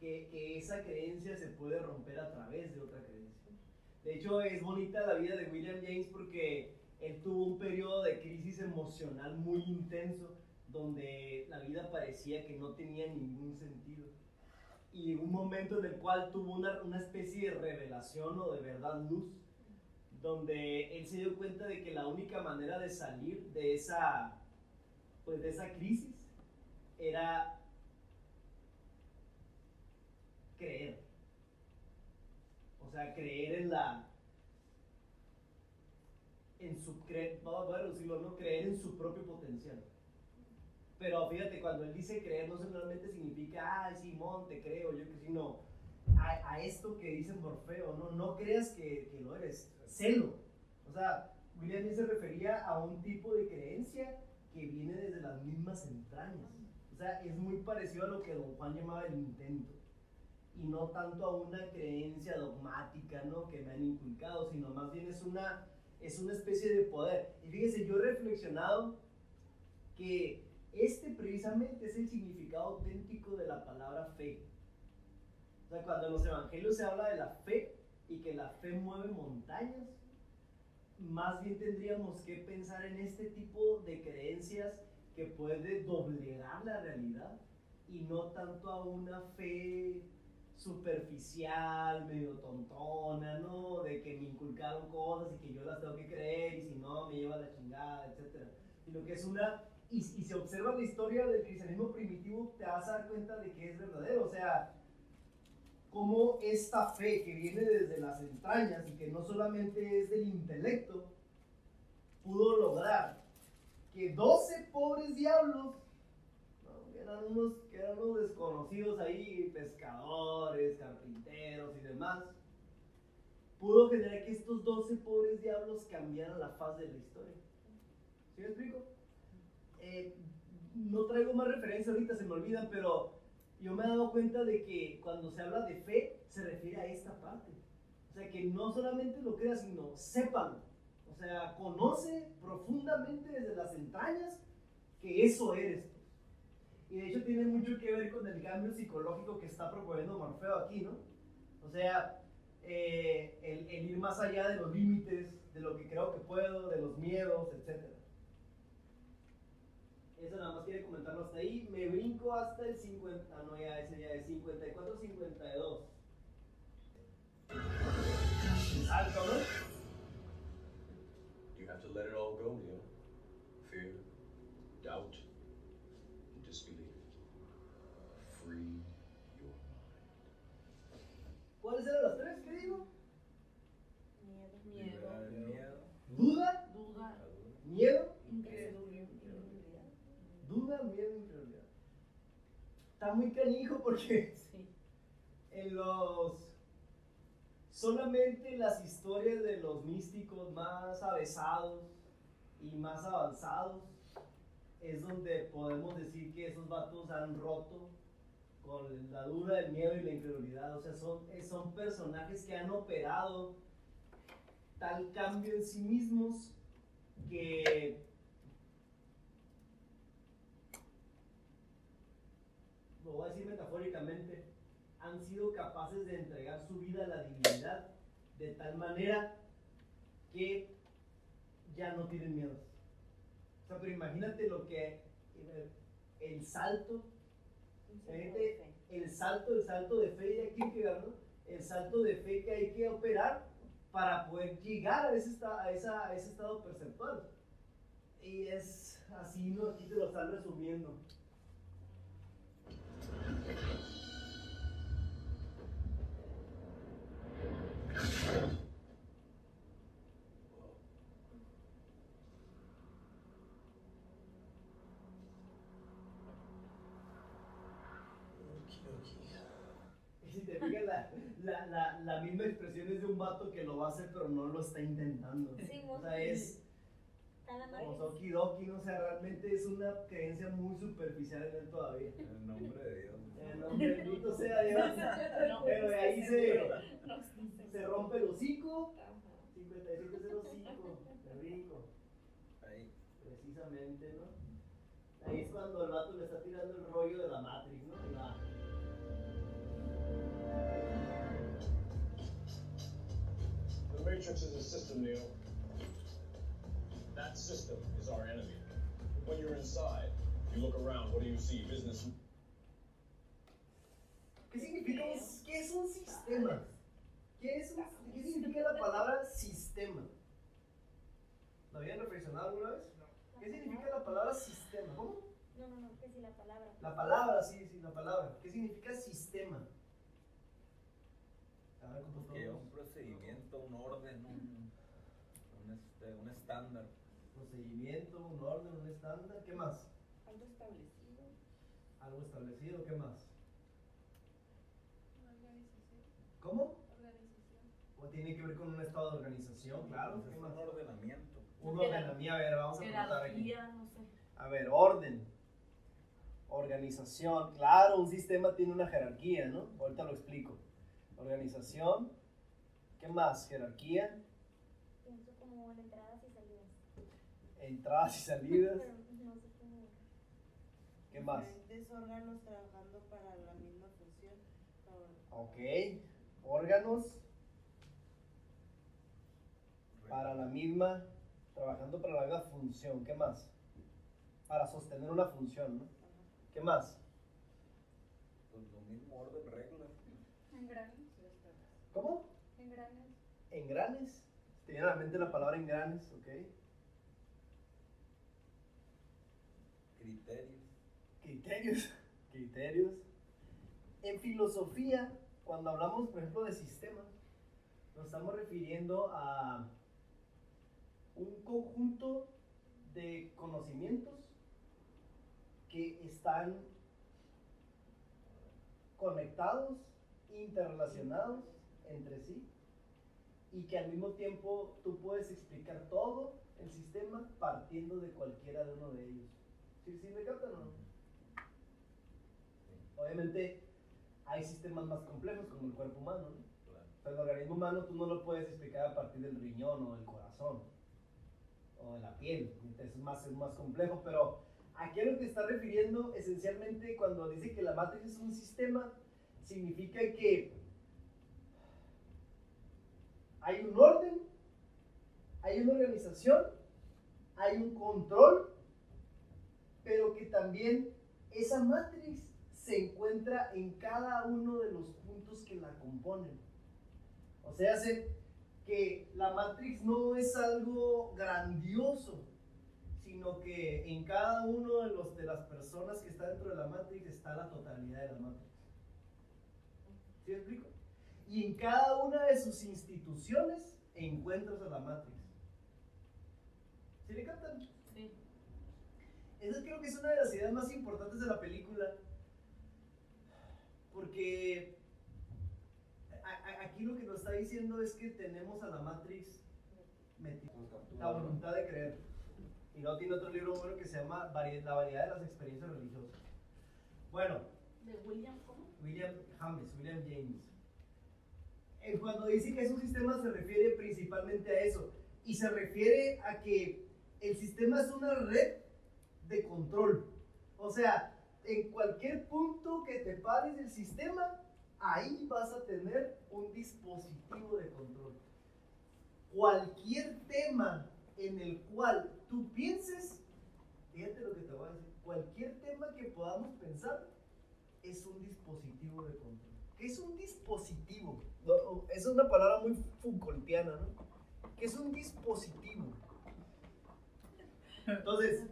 que, que esa creencia se puede romper a través de otra creencia. De hecho, es bonita la vida de William James porque él tuvo un periodo de crisis emocional muy intenso donde la vida parecía que no tenía ningún sentido. Y un momento en el cual tuvo una, una especie de revelación o de verdad luz donde él se dio cuenta de que la única manera de salir de esa, pues de esa crisis era creer. O sea, creer en la, en su, cre, a reducirlo, ¿no? Creer en su propio potencial. Pero fíjate, cuando él dice creer, no solamente significa, ay, Simón, te creo, yo que sí, no. A, esto que dice Morfeo, ¿no? No creas que, que lo eres, celo. O sea, William se refería a un tipo de creencia que viene desde las mismas entrañas. O sea, es muy parecido a lo que Don Juan llamaba el intento. Y no tanto a una creencia dogmática, ¿no? Que me han inculcado, sino más bien es una, es una especie de poder. Y fíjese, yo he reflexionado que este precisamente es el significado auténtico de la palabra fe. Sea, cuando en los evangelios se habla de la fe y que la fe mueve montañas, más bien tendríamos que pensar en este tipo de creencias que puede doblegar la realidad y no tanto a una fe superficial, medio tontona, ¿no? De que me inculcaron cosas y que yo las tengo que creer y si no me lleva la chingada, etc. Sino que es una... Y si observas la historia del cristianismo primitivo, te vas a dar cuenta de que es verdadero. O sea, cómo esta fe que viene desde las entrañas y que no solamente es del intelecto, pudo lograr que 12 pobres diablos, ¿no? que, eran unos, que eran unos desconocidos ahí, pescadores, carpinteros y demás, pudo generar que estos 12 pobres diablos cambiaran la faz de la historia. ¿Sí me explico? Eh, no traigo más referencia ahorita, se me olvidan, pero yo me he dado cuenta de que cuando se habla de fe, se refiere a esta parte. O sea, que no solamente lo creas, sino sépalo. O sea, conoce profundamente desde las entrañas que eso eres. pues. Y de hecho tiene mucho que ver con el cambio psicológico que está proponiendo Morfeo aquí, ¿no? O sea, eh, el ir más allá de los límites, de lo que creo que puedo, de los miedos, etc. Eso nada más quiere comentarlo hasta ahí. Me brinco hasta el 50. Ah, no, ya, ese ya es 54, 52. Alto, ¿no? You have to let it all go, Neil. Fear, doubt, and disbelief. Free your mind. ¿Cuáles eran las tres que digo? Miedo. Liberar el miedo. Duda, Duda. miedo, Incredulidad. duda, miedo, incredulidad. Está muy canijo porque Sí. en los solamente las historias de los místicos más avesados y más avanzados es donde podemos decir que esos vatos han roto con la duda, el miedo y la incredulidad. O sea, son, eh, son personajes que han operado tal cambio en sí mismos que lo voy a decir metafóricamente, han sido capaces de entregar su vida a la divinidad de tal manera que ya no tienen miedo. O sea, pero imagínate lo que el salto, el salto, el salto de fe de Kierkegaard, ¿no? El salto de fe que hay que operar para poder llegar a ese, a esa- a ese estado perceptual. Y es así, ¿no? Aquí te lo están resumiendo. Si te fijas, la, la, la, la misma expresión es de un vato que lo va a hacer, pero no lo está intentando. Sí, o sea, es Como madre. Toki ¿no? O sea, realmente es una creencia muy superficial en él todavía. En el nombre de Dios. En el nombre bendito sea Dios. Pero de ahí se, se rompe el hocico. 5705, de rico. Ahí. Precisamente, ¿no? Ahí es cuando el vato le está tirando el rollo de la Matrix, ¿no? La- The Matrix is a system, Neil. That system is our enemy. When you're inside, you look around, what do you see? Business. ¿Qué significa un, qué es un sistema? ¿Qué, es un- ¿Qué significa la palabra sistema? ¿Lo habían reflexionado alguna vez? ¿Qué significa la palabra sistema? ¿Cómo? No, no, no, que si la palabra. La palabra, sí, sí, la palabra. ¿Qué significa sistema? A ver, ¿cómo Que todos? un procedimiento, un orden, un, un, este, un estándar. Procedimiento, un orden, un estándar. ¿Qué más? Algo establecido. Algo establecido. ¿Qué más? ¿Cómo? O tiene que ver con un estado de organización, claro. ¿Qué es más? un ordenamiento. Un ordenamiento. A ver, vamos a preguntar aquí. Jerarquía, no sé. A ver, orden. Organización. Claro, un sistema tiene una jerarquía, ¿no? Ahorita lo explico. Organización. ¿Qué más? Jerarquía. Pienso como en entradas y salidas. Entradas y salidas. Cómo. ¿Qué más? Diferentes órganos trabajando para la misma función. Ok. Órganos. Para la misma. Trabajando para la misma función. ¿Qué más? Para sostener una función, ¿no? ¿Qué más? Pues lo mismo, orden, reglas. Engranes. ¿Cómo? Engranes. Engranes. Te viene a la mente la palabra engranes, ok. Criterios. Criterios. Criterios. En filosofía, cuando hablamos, por ejemplo, de sistemas, nos estamos refiriendo a un conjunto de conocimientos que están conectados, interrelacionados entre sí y que al mismo tiempo tú puedes explicar todo el sistema partiendo de cualquiera de uno de ellos. ¿Sí, sí me captan o no? Obviamente hay sistemas más complejos como el cuerpo humano, ¿no? Claro. O sea, el organismo humano tú no lo puedes explicar a partir del riñón o del corazón. o de la piel. Es más, es más complejo, pero aquí a lo que está refiriendo esencialmente cuando dice que la Matrix es un sistema, significa que hay un orden, hay una organización, hay un control, pero que también esa matrix se encuentra en cada uno de los puntos que la componen. O sea, hace que la matrix no es algo grandioso, sino que en cada uno de, los, de las personas que está dentro de la matrix está la totalidad de la matrix. ¿Sí explico? Y en cada una de sus instituciones encuentras a la matrix. ¿Sí le captan? Esa creo que es una de las ideas más importantes de la película. Porque a- a- aquí lo que nos está diciendo es que tenemos a la Matrix metida. La voluntad de creer. Y no tiene otro libro bueno que se llama Vari- La variedad de las experiencias religiosas. Bueno, ¿De William cómo? William James, William James. Eh, Cuando dice que es un sistema se refiere principalmente a eso. Y se refiere a que el sistema es una red de control. O sea, en cualquier punto que te pares del sistema, ahí vas a tener un dispositivo de control. Cualquier tema en el cual tú pienses, fíjate lo que te voy a decir, cualquier tema que podamos pensar es un dispositivo de control. ¿Qué es un dispositivo? No, es una palabra muy Foucaultiana, ¿no? ¿Qué es un dispositivo? Entonces,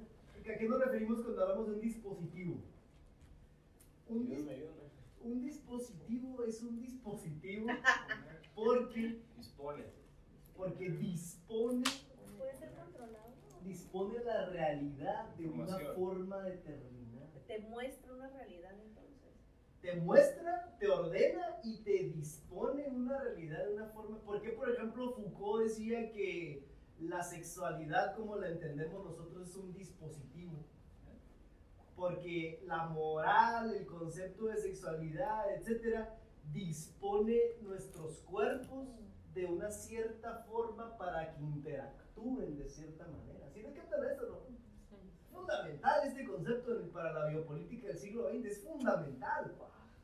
¿a qué nos referimos cuando hablamos de un dispositivo? Un, dis- dispositivo es un dispositivo porque, Dispone. porque dispone, Puede ser controlado. dispone la realidad de una forma determinada. Te muestra una realidad entonces. te muestra, te ordena y te dispone una realidad de una forma. ¿Por qué, por ejemplo, Foucault decía que la sexualidad como la entendemos nosotros es un dispositivo? Porque la moral, el concepto de sexualidad, etcétera, dispone nuestros cuerpos de una cierta forma para que interactúen de cierta manera. ¿Sí me captan eso, no? fundamental este concepto para la biopolítica del siglo XX, es fundamental.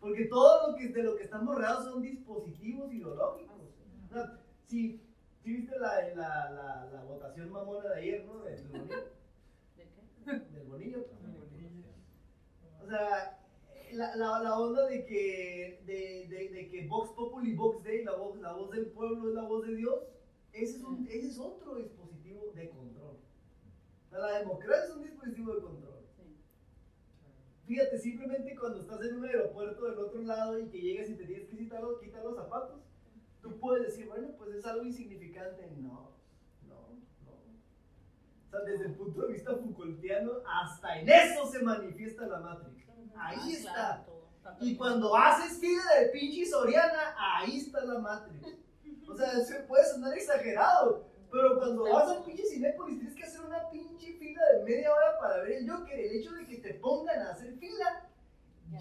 Porque todo lo que, de lo que estamos rodeados son dispositivos ideológicos. O sea, si, si viste la, la, la, la votación mamona de ayer, ¿no? Del bonillo. ¿De qué? Del bonillo. O sea, la, la, la onda de que, de, de, de que Vox Populi, Vox Dei, la voz, la voz del pueblo es la voz de Dios, ese es, un, ese es otro dispositivo de control. O sea, la democracia es un dispositivo de control. Fíjate, simplemente cuando estás en un aeropuerto del otro lado y que llegas y te tienes que quitar los, quitar los zapatos, tú puedes decir, bueno, pues es algo insignificante. No, no, no. O sea, desde el punto de vista Foucaultiano, hasta en eso se manifiesta la Matrix. Ahí Ah, está. Y cuando haces fila de pinche Soriana, ahí está la Matrix. O sea, se puede sonar exagerado, pero cuando vas al pinche Cinépolis tienes que hacer una pinche fila de media hora para ver el Joker. El hecho de que te pongan a hacer fila,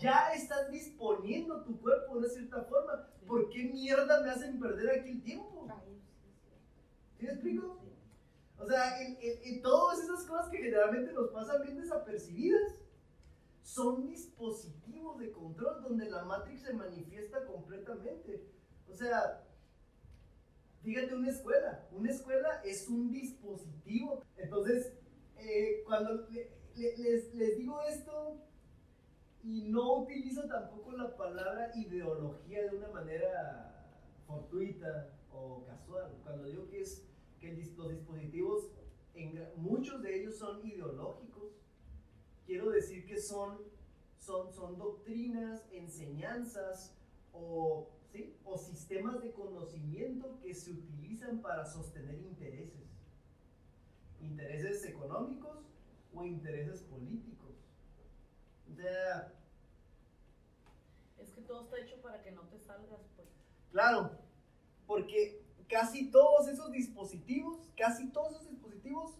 ya estás disponiendo tu cuerpo de una cierta forma. ¿Por qué mierda me hacen perder aquí el tiempo? Sí, sí. ¿Sí me explico? O sea, en, en- en todas esas cosas que generalmente nos pasan bien desapercibidas son dispositivos de control donde la Matrix se manifiesta completamente. O sea, fíjate una escuela. Una escuela es un dispositivo. Entonces, eh, cuando le- le- les, les digo esto y no utilizo tampoco la palabra ideología de una manera fortuita o casual. Cuando digo que es que los dispositivos, muchos de ellos son ideológicos, quiero decir que son, son, son doctrinas, enseñanzas o, ¿sí? o sistemas de conocimiento que se utilizan para sostener intereses. Intereses económicos o intereses políticos. Es que todo está hecho para que no te salgas, pues. Claro, porque casi todos esos dispositivos, casi todos esos dispositivos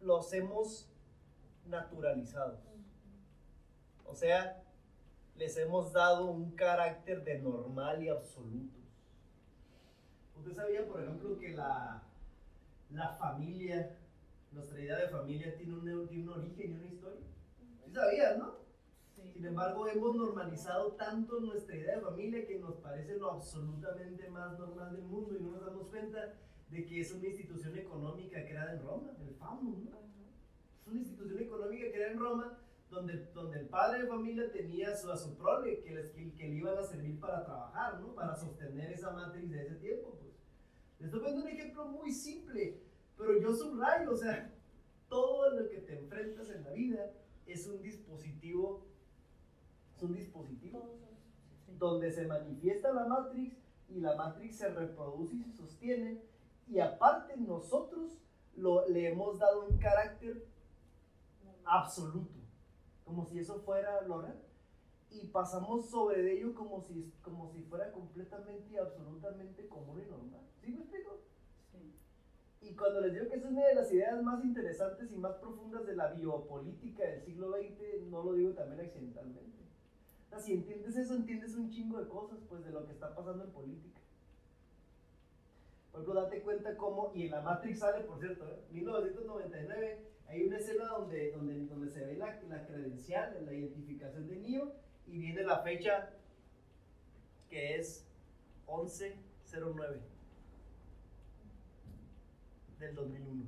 los hemos naturalizado. O sea, les hemos dado un carácter de normal y absoluto. Usted sabía, por ejemplo, que la, la familia, nuestra idea de familia tiene un, tiene un origen y una historia. ¿Sí sabías, no? Sin embargo, hemos normalizado tanto nuestra idea de familia que nos parece lo absolutamente más normal del mundo y no nos damos cuenta de que es una institución económica creada en Roma, el FAMU, ¿no? Es una institución económica creada en Roma donde, donde el padre de familia tenía su, a su prole que, les, que, que le iban a servir para trabajar, ¿no? Para sostener esa matriz de ese tiempo, pues. Les estoy poniendo un ejemplo muy simple, pero yo subrayo, o sea, todo lo que te enfrentas en la vida es un dispositivo, es un dispositivo donde se manifiesta la matrix y la matrix se reproduce y se sostiene y aparte nosotros lo, le hemos dado un carácter absoluto, como si eso fuera lo real y pasamos sobre ello como si, como si fuera completamente y absolutamente común y normal. ¿Sí me explico? Y cuando les digo que es una de las ideas más interesantes y más profundas de la biopolítica del siglo XX, no lo digo también accidentalmente. O sea, si entiendes eso, entiendes un chingo de cosas, pues, de lo que está pasando en política. Por ejemplo, date cuenta cómo, y en la Matrix sale, por cierto, ¿eh? 1999, hay una escena donde, donde, donde se ve la, la credencial, la identificación de Neo, y viene la fecha que es 1109 del 2001.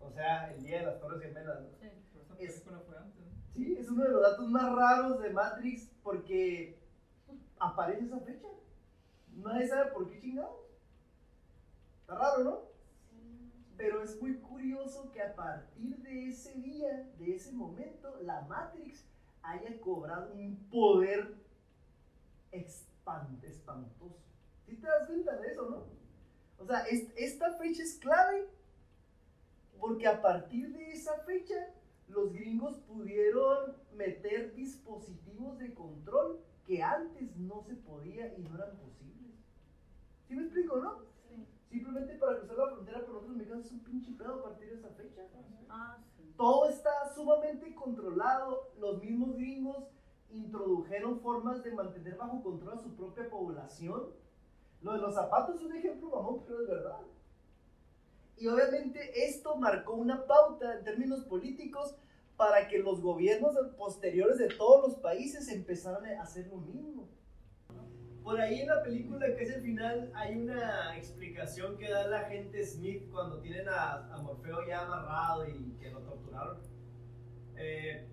O sea, el día de las Torres Gemelas. ¿no? Esa Es- película fue antes. Sí, es uno de los datos más raros de Matrix porque aparece esa fecha. Nadie sabe por qué chingados. Está raro, ¿no? Pero es muy curioso que a partir de ese día, de ese momento, la Matrix haya cobrado un poder espan- espantoso. ¿Sí te das cuenta de eso, no? O sea, es- esta fecha es clave porque a partir de esa fecha los gringos pudieron meter dispositivos de control que antes no se podía y no eran posibles. ¿Sí me explico, no? Simplemente para cruzar la frontera por otros mexicanos es un pinche pedo a partir de esa fecha. Ah, sí. Todo está sumamente controlado. Los mismos gringos introdujeron formas de mantener bajo control a su propia población. Lo de los zapatos es un ejemplo mamón, pero es verdad. Y obviamente esto marcó una pauta en términos políticos para que los gobiernos posteriores de todos los países empezaran a hacer lo mismo. Por ahí en la película que es el final hay una explicación que da el agente Smith cuando tienen a, a Morfeo ya amarrado y que lo torturaron. Eh,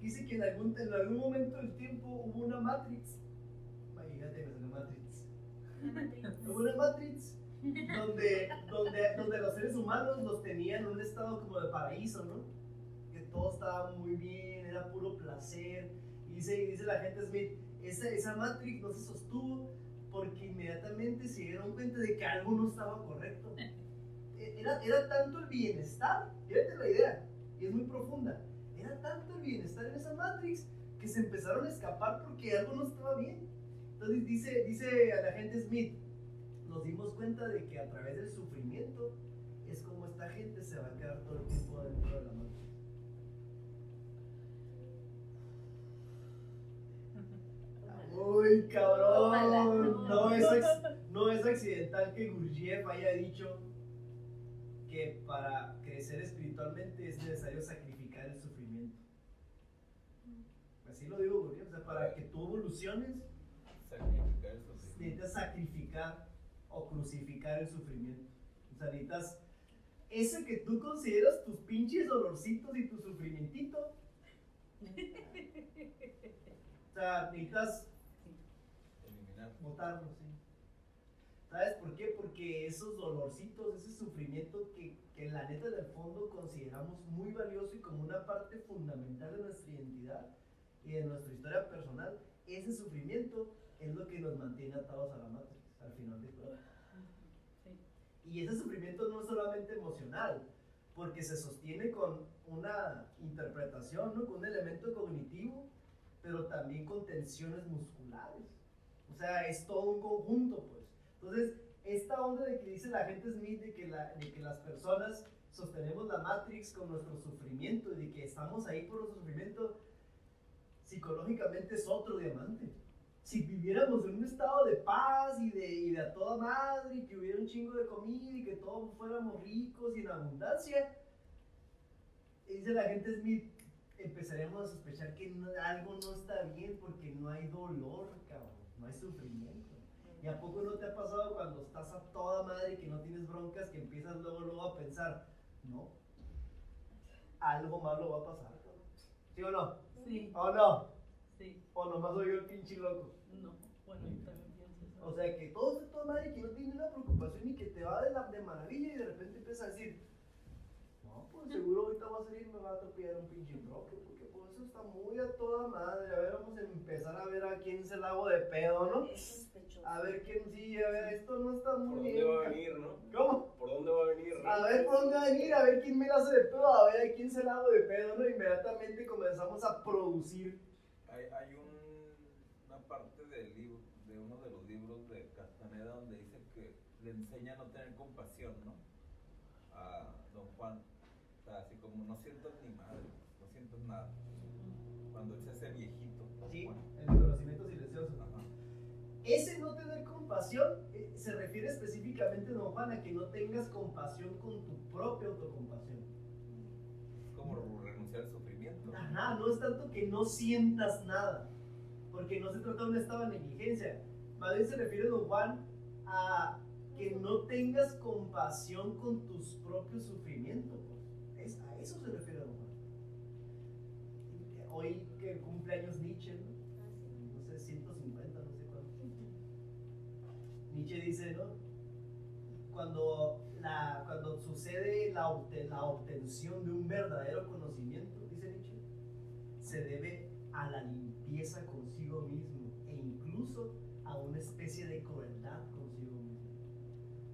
dice que en algún, en algún momento del tiempo hubo una Matrix. Imagínate Hubo una Matrix donde, donde, donde los seres humanos los tenían en un estado como de paraíso, ¿no? Que todo estaba muy bien, era puro placer. Y dice, dice la gente Smith, esa, esa Matrix no se sostuvo porque inmediatamente se dieron cuenta de que algo no estaba correcto. E- Era, era tanto el bienestar, fíjate la idea, y es muy profunda, era tanto el bienestar en esa Matrix que se empezaron a escapar porque algo no estaba bien. Entonces dice, dice a la gente Smith, nos dimos cuenta de que a través del sufrimiento es como esta gente se va a quedar todo el tiempo dentro de la Matrix. Uy, cabrón. No es, no es accidental que Gurdjieff haya dicho que para crecer espiritualmente es necesario sacrificar el sufrimiento. Así lo digo Gurdjieff, o sea, para que tú evoluciones Sacrificar eso necesitas sacrificar o crucificar el sufrimiento. O sea, necesitas ese que tú consideras tus pinches dolorcitos y tu sufrimientito. O sea, necesitas Eliminar. botarlo, sí. ¿Sabes por qué? Porque esos dolorcitos, ese sufrimiento que, que la neta del fondo consideramos muy valioso y como una parte fundamental de nuestra identidad y de nuestra historia personal, ese sufrimiento es lo que nos mantiene atados a la matriz, al final de todo. Y ese sufrimiento no es solamente emocional, porque se sostiene con una interpretación, ¿no? con un elemento cognitivo, pero también con tensiones musculares. O sea, es todo un conjunto, pues. Entonces, esta onda de que dice la gente Smith de que, la- de que las personas sostenemos la Matrix con nuestro sufrimiento y de que estamos ahí por sufrimiento, psicológicamente es otro diamante. Si viviéramos en un estado de paz y de, y de a toda madre, y que hubiera un chingo de comida y que todos fuéramos ricos y en abundancia, dice la gente Smith, empezaremos a sospechar que no- algo no está bien porque no hay dolor, cabrón, no hay sufrimiento. ¿Y a poco no te ha pasado cuando estás a toda madre y que no tienes broncas que empiezas luego, luego a pensar, no, algo malo va a pasar, cabrón? ¿Sí o no? Sí, ¿O no? Sí, ¿O nomás soy yo el pinche loco? no. Bueno, yo también pienso eso. O sea, que todo está toda madre, que no tiene una preocupación y que te va de, la, de maravilla y de repente empieza a decir, no, pues seguro ahorita va a salir y me va a atropellar un pinche troque, porque pues eso está muy a toda madre. A ver, vamos a empezar a ver a quién se la hago de pedo, ¿no? Es. A ver quién sí, a ver, esto no está ¿Por muy dónde bien. va a venir, no? ¿Cómo? ¿Por dónde va a venir? A ver por dónde va a venir, a ver quién me la hace de pedo, a ver a quién se la hago de pedo, ¿no? Inmediatamente comenzamos a producir. Hay, hay un- una parte del libro, de uno de los libros de Castaneda donde dice que le enseña a no tener compasión, ¿no? A don Juan. O sea, así como no sientas ni madre, no sientas nada. Cuando él se hace viejito. Sí, Juan. el reconocimiento silencioso. Ajá. Ese no tener compasión eh, se refiere específicamente, don Juan, a que no tengas compasión con tu propia autocompasión. Es como renunciar al sufrimiento. Ajá, no es tanto que no sientas nada, porque no se trata de un estado de negligencia. Más bien se refiere, don Juan, a que no tengas compasión con tus propios sufrimientos. Es, a eso se refiere, don Juan. Hoy que cumpleaños Nietzsche, ¿no? no sé, 150, no sé cuánto. Nietzsche dice, ¿no? Cuando, la, cuando sucede la, obte- la obtención de un verdadero conocimiento, se debe a la limpieza consigo mismo e incluso a una especie de crueldad consigo mismo.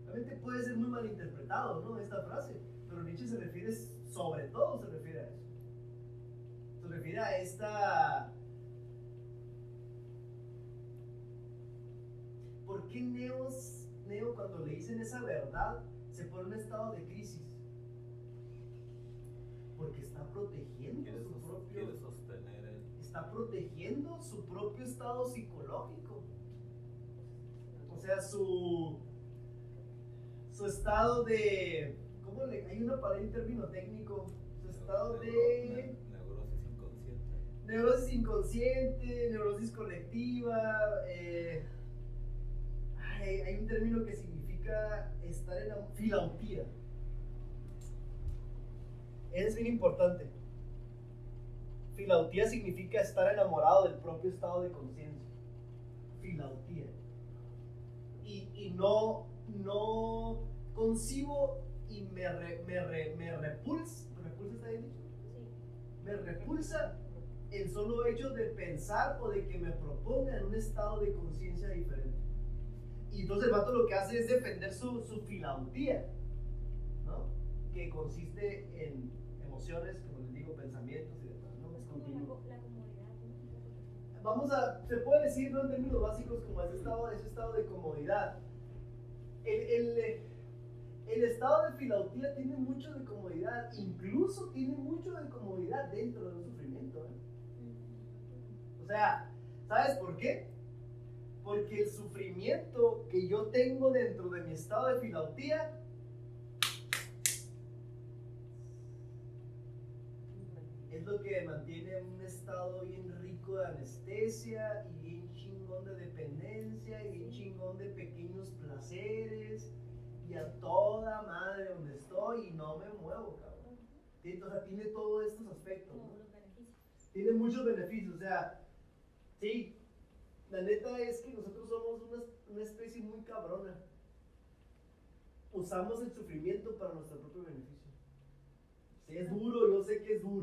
Realmente puede ser muy malinterpretado, ¿no? Esta frase, pero Nietzsche se refiere, sobre todo se refiere a eso. Se refiere a esta ¿Por qué Neos, Neo cuando le dicen esa verdad se pone en un estado de crisis? Porque está protegiendo su propio. Está protegiendo su propio estado psicológico. O sea, su, su estado de, ¿cómo le? Hay una palabra, un término técnico, su estado de Ne- Neurosis inconsciente. neurosis inconsciente, neurosis colectiva. eh, hay, hay un término que significa estar en la filautía. Es bien importante. Filautía significa estar enamorado del propio estado de conciencia. Filautía. Y, y no, no concibo y me, re- me, re- me repulsa. ¿Me repulsa está bien dicho? Me repulsa el solo hecho de pensar o de que me proponga en un estado de conciencia diferente. Y entonces el vato lo que hace es defender su, su filautía, ¿no? Que consiste en emociones, como les digo, pensamientos Vamos a, se puede decir, ¿no? En términos básicos, como ese estado, ese estado de comodidad. El, el, el estado de filautía tiene mucho de comodidad, incluso tiene mucho de comodidad dentro del sufrimiento, ¿eh? O sea, ¿sabes por qué? Porque el sufrimiento que yo tengo dentro de mi estado de filautía es lo que mantiene un estado bien rico de anestesia y bien chingón de dependencia y bien chingón de pequeños placeres y a toda madre donde estoy y no me muevo, cabrón. Sí, O sea, tiene todos estos aspectos. ¿no? Tiene muchos beneficios. O sea, sí, la neta es que nosotros somos una, una especie muy cabrona. Usamos el sufrimiento para nuestro propio beneficio. Sí, es duro, yo sé que es duro.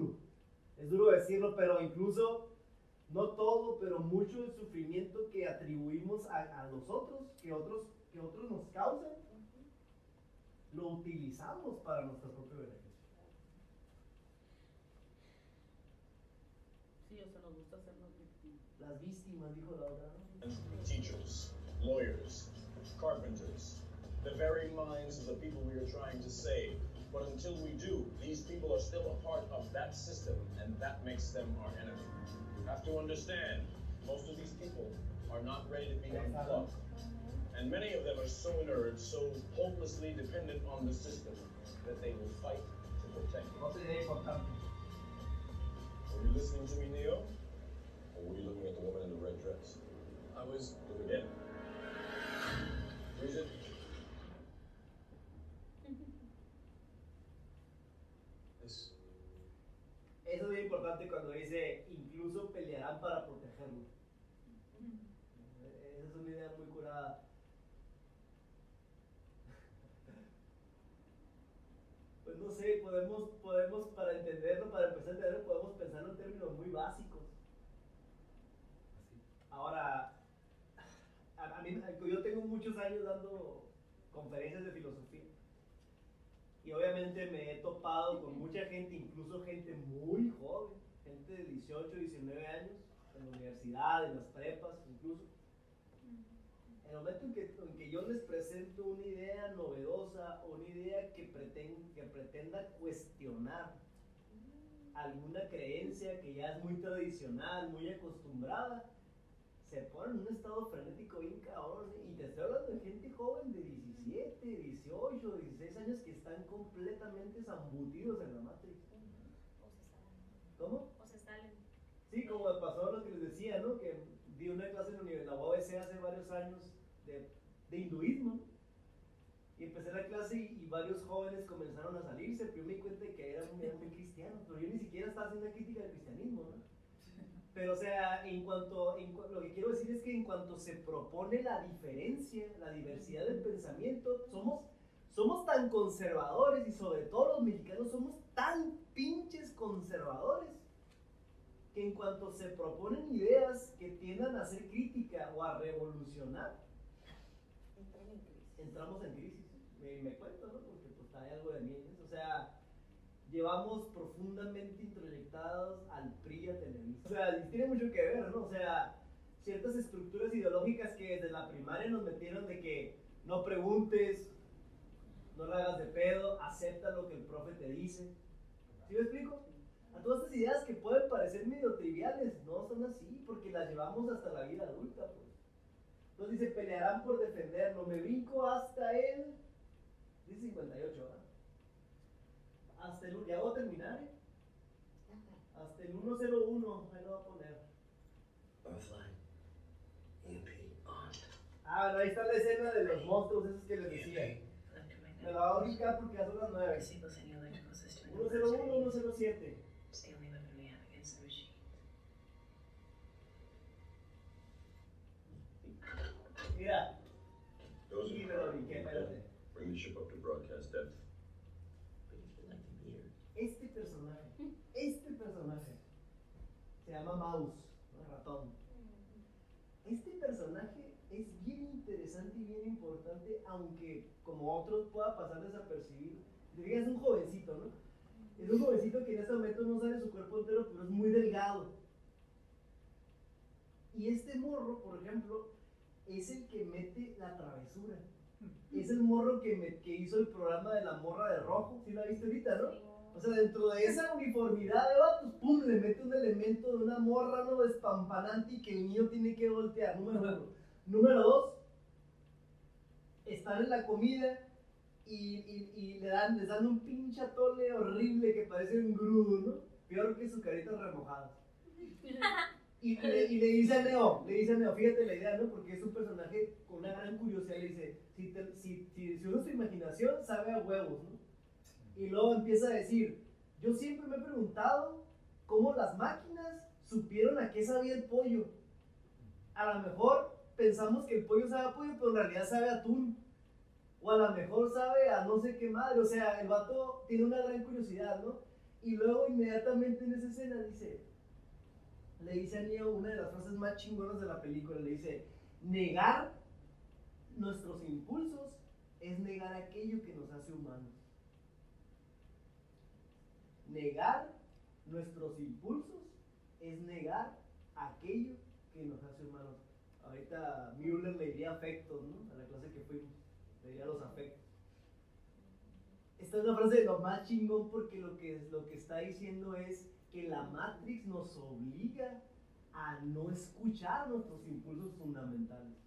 Es duro decirlo, pero incluso, no todo, pero mucho del sufrimiento que atribuimos a, a los otros, que otros, que otros nos causan, lo utilizamos para nuestro propio beneficio. Sí, o sea, nos gusta hacernos víctimas. Las víctimas, dijo la otra. ¿no? teachers, lawyers, carpenters, the very minds of the people we are trying to save. But until we do, these people are still a part of that system, and that makes them our enemy. You have to understand, Most of these people are not ready to be unplugged. And many of them are so inert, so hopelessly dependent on the system, that they will fight to protect it. Otra idea importante. Were you listening to me, Neo? Or were you looking at the woman in the red dress? I was. Do it Yeah. again. Eso es muy importante cuando dice, incluso pelearán para protegerlo. Esa es una idea muy curada. Pues no sé, podemos, podemos para entenderlo, para empezar a entenderlo, podemos pensarlo en términos muy básicos. Ahora, a, mí, yo tengo muchos años dando conferencias de filosofía. Obviamente me he topado con mucha gente, incluso gente muy joven, gente de 18, 19 años, en la universidad, en las prepas, incluso. En el momento en que, en que yo les presento una idea novedosa una idea que, preten- que pretenda cuestionar alguna creencia que ya es muy tradicional, muy acostumbrada, se ponen en un estado frenético bien cabrón. ¿eh? Y te estoy hablando de gente joven de 17, 18, 16 años que están completamente zambutidos en la Matrix. ¿Cómo? O se salen. Sí, como me pasó lo que les decía, ¿no? Que di una clase en la UABC hace varios años de, de hinduismo. Y empecé la clase y, y varios jóvenes comenzaron a salirse, pero yo me di cuenta de que eran, eran muy cristianos, pero yo ni siquiera estaba haciendo crítica del cristianismo, ¿no? Pero, o sea, en cuanto, en lo que quiero decir es que en cuanto se propone la diferencia, la diversidad del pensamiento, somos, somos tan conservadores y sobre todo los mexicanos somos tan pinches conservadores que en cuanto se proponen ideas que tiendan a hacer crítica o a revolucionar, entramos en crisis. Me, me cuento, ¿no? Porque pues hay algo de mí. O sea, llevamos profundamente introyectados al PRI a Televisa. O sea, tiene mucho que ver, ¿no? O sea, ciertas estructuras ideológicas que desde la primaria nos metieron de que no preguntes, no la hagas de pedo, acepta lo que el profe te dice. ¿Sí me explico? A todas estas ideas que pueden parecer medio triviales, no son así, porque las llevamos hasta la vida adulta, pues. Entonces dice, pelearán por defenderlo. Me brinco hasta el... Dice 58, ¿verdad? Hasta el... Ya voy a terminar, ¿eh? Hasta el 101, ahí lo voy a poner. Earthline. EMP on. Ah, bueno, ahí está la escena de los monstruos esos que les decía. Me la voy a ubicar porque ya son las 9. 101, 107. It's the only weapon we have against the machine. Mira, Those Sí, in me lo front, brinqué, espérate. bring the ship up to broadcast depth. Este personaje, este personaje, se llama Mouse, ¿no? ratón. Este personaje es bien interesante y bien importante, aunque como otros pueda pasar desapercibido. Es un jovencito, ¿no? Es un jovencito que en este momento no sale su cuerpo entero, pero es muy delgado. Y este morro, por ejemplo, es el que mete la travesura. Es el morro que, me- que hizo el programa de la morra de rojo. ¿Sí la viste ahorita, no? O sea, dentro de esa uniformidad de vatos, pum, le mete un elemento de una morra, ¿no? Despampanante y que el niño tiene que voltear. Número uno. Número dos, están en la comida y, le dan, les dan un pinche atole horrible que parece un grudo, ¿no? Peor que sus caritas remojadas. Y le, dice a Neo, le dice a Neo, fíjate la idea, ¿no? Porque es un personaje con una gran curiosidad, le dice, si, te- si, si, usas tu imaginación, sabe a huevos, ¿no? Y luego empieza a decir, yo siempre me he preguntado cómo las máquinas supieron a qué sabía el pollo. A lo mejor pensamos que el pollo sabe a pollo, pero en realidad sabe a atún. O a lo mejor sabe a no sé qué madre. O sea, el vato tiene una gran curiosidad, ¿no? Y luego inmediatamente en esa escena dice, le dice a Neo una de las frases más chingonas de la película, le dice, negar nuestros impulsos es negar aquello que nos hace humanos. Negar nuestros impulsos es negar aquello que nos hace humanos. Ahorita Müller le diría afectos, ¿no? A la clase que fuimos, le diría los afectos. Esta es una frase de lo más chingón porque lo que, lo que está diciendo es que la Matrix nos obliga a no escuchar nuestros impulsos fundamentales.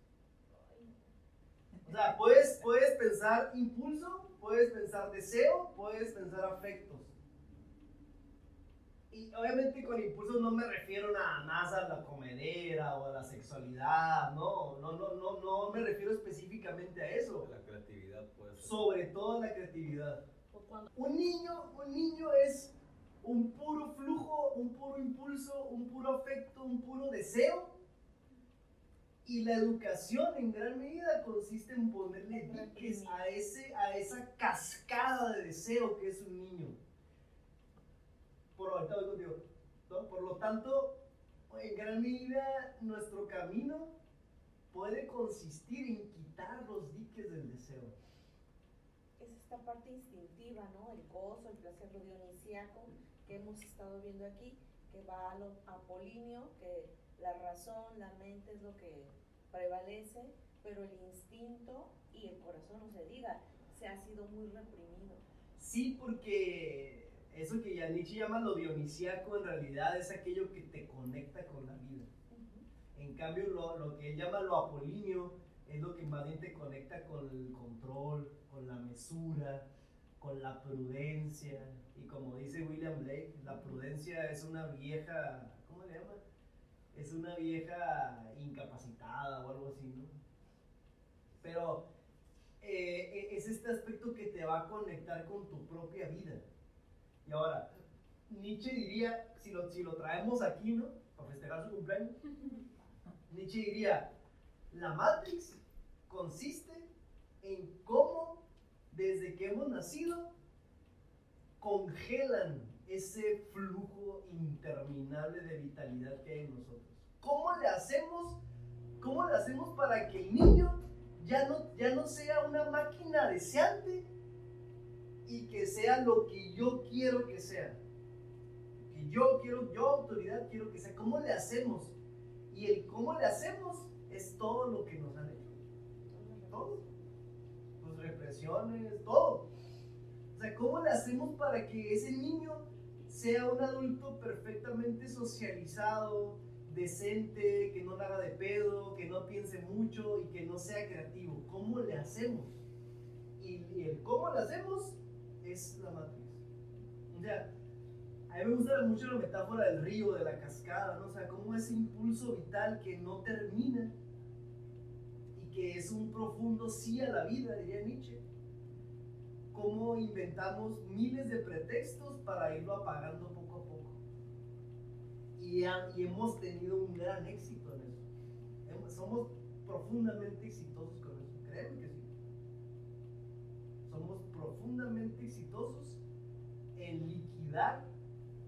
O sea, puedes, puedes pensar impulso, puedes pensar deseo, puedes pensar afectos. Y obviamente con impulsos no me refiero nada más a la comedera o a la sexualidad, no, no, no, no, no me refiero específicamente a eso. La creatividad puede ser. Sobre todo la creatividad. Un niño, un niño es un puro flujo, un puro impulso, un puro afecto, un puro deseo. Y la educación en gran medida consiste en ponerle diques a, ese, a esa cascada de deseo que es un niño. Por voy contigo. ¿no? Por lo tanto, en gran medida nuestro camino puede consistir en quitar los diques del deseo. Es esta parte instintiva, ¿no? El gozo, el placer, lo dionisíaco que hemos estado viendo aquí, que va a lo apolíneo, que la razón, la mente es lo que prevalece, pero el instinto y el corazón, no se diga, se ha sido muy reprimido. Sí, porque eso que ya Nietzsche llama lo dionisíaco en realidad es aquello que te conecta con la vida. En cambio, lo, lo que él llama lo apolíneo es lo que más bien te conecta con el control, con la mesura, con la prudencia. Y como dice William Blake, la prudencia es una vieja, ¿cómo le llama? Es una vieja incapacitada o algo así, ¿no? Pero eh, es este aspecto que te va a conectar con tu propia vida. Y ahora, Nietzsche diría, si lo, si lo traemos aquí, ¿no? Para festejar su cumpleaños, Nietzsche diría, la Matrix consiste en cómo desde que hemos nacido congelan ese flujo interminable de vitalidad que hay en nosotros. ¿Cómo le hacemos, cómo le hacemos para que el niño ya no, ya no sea una máquina deseante y que sea lo que yo quiero que sea? Que yo quiero, yo autoridad quiero que sea. ¿Cómo le hacemos? Y el cómo le hacemos es todo lo que nos han hecho. Todo. Pues represiones, todo. O sea, ¿cómo le hacemos para que ese niño sea un adulto perfectamente socializado, decente, que no haga de pedo, que no piense mucho y que no sea creativo? ¿Cómo le hacemos? Y, y el cómo le hacemos es la matriz. O sea, a mí me gusta mucho la metáfora del río, de la cascada, ¿no? O sea, cómo ese impulso vital que no termina y que es un profundo sí a la vida, diría Nietzsche. Cómo inventamos miles de pretextos para irlo apagando poco a poco. Y, y hemos tenido un gran éxito en eso. Somos profundamente exitosos con eso, créeme que sí. Somos profundamente exitosos en liquidar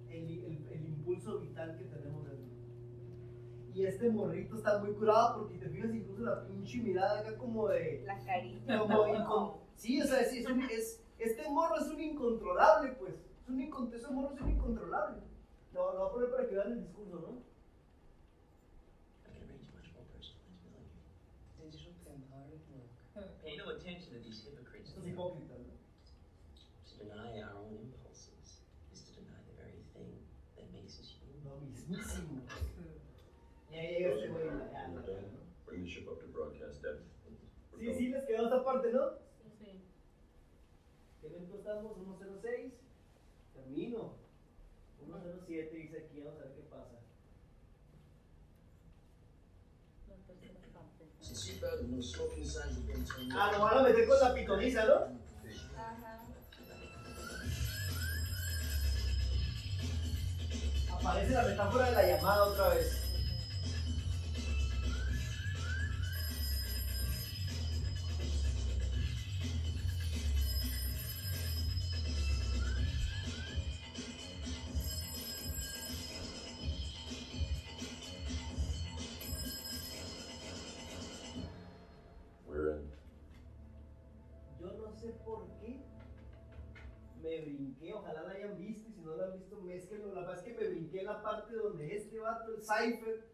el, el- el impulso vital que tenemos dentro. Y este morrito está muy curado porque te fijas incluso la pinche mirada acá como de... La carita. Como incon- sí, o sea, sí, es un- es- este morro es un incontrolable, pues. Es un ese morro es un incontrolable. Lo, lo voy a poner para que vean el discurso, ¿no? I can arrange much more personalized melanin. Digital vampire look. Pay no attention to these hypocrites. Esto es hipócrita, ¿no? To deny our own impulses is to deny the very thing that makes us human. Lo mismísimo. Ya llega este güey. ya, ya, We're ya. done. Bring the ship up to broadcast depth. We're Sí, sí, quedó esta parte, ¿no? Sí. ¿Qué minuto estamos? 106. Termino. 107 dice aquí, vamos a ver qué pasa. Turned Ah, nos van a meter con la pitoniza, ¿no? Ajá. Aparece la metáfora de la llamada otra vez. El Cypher,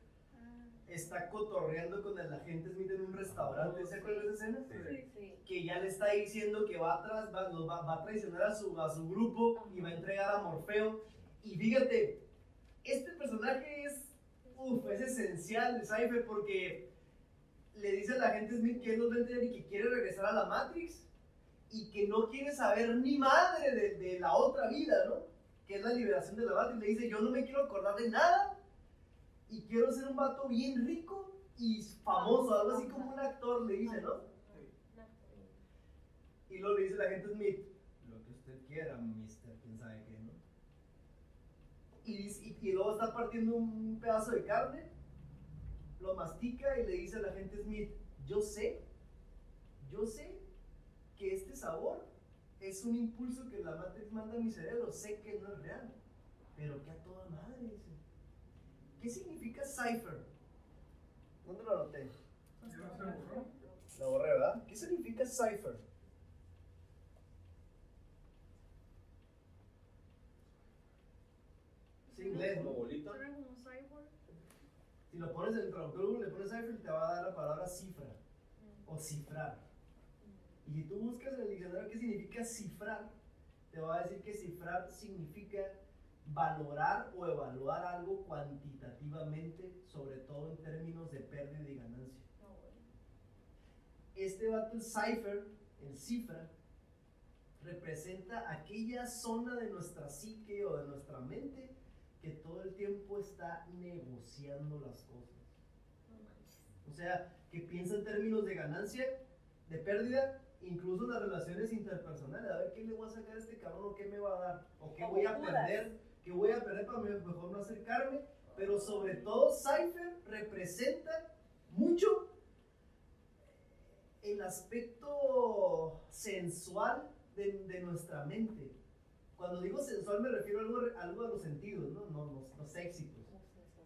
está cotorreando con el agente Smith en un restaurante. ¿Se acuerdan de esa escena? Sí, sí. Que ya le está diciendo que va, atrás, va, los va, va a traicionar a su, a su grupo y va a entregar a Morfeo. Y fíjate, este personaje es uf, es esencial el Cypher porque le dice a la gente Smith que él los va a entender y que quiere regresar a la Matrix y que no quiere saber ni madre de, de la otra vida, ¿no? Que es la liberación de la Matrix. Le dice, yo no me quiero acordar de nada y quiero ser un vato bien rico y famoso, algo así como un actor, le dice, ¿no? Y luego le dice la gente Smith, lo que usted quiera, mister, quién sabe qué, ¿no? Y, dice- y, y luego está partiendo un pedazo de carne, lo mastica y le dice a la gente Smith, yo sé, yo sé que este sabor es un impulso que la Matrix manda a mi cerebro, sé que no es real, pero que a toda madre, dice. ¿Qué significa cipher? ¿Dónde lo anoté? Lo borré, ¿verdad? ¿Qué significa cipher? Es inglés, ¿no? bolita. Si lo pones en el traductor Google, le pones cipher y te va a dar la palabra cifra o cifrar. Y si tú buscas en el diccionario qué significa cifrar, te va a decir que cifrar significa valorar o evaluar algo cuantitativamente, sobre todo en términos de pérdida y ganancia. Este vato, el cipher, el cifra, representa aquella zona de nuestra psique o de nuestra mente que todo el tiempo está negociando las cosas. O sea, que piensa en términos de ganancia, de pérdida, incluso las relaciones interpersonales. A ver qué le voy a sacar a este cabrón o qué me va a dar, o qué voy a perder, qué voy a perder para me- mejor no acercarme. Pero sobre todo, Cypher representa mucho el aspecto sensual de, de nuestra mente. Cuando digo sensual me refiero a algo, algo de los sentidos, no, no, no, no sexy, pues.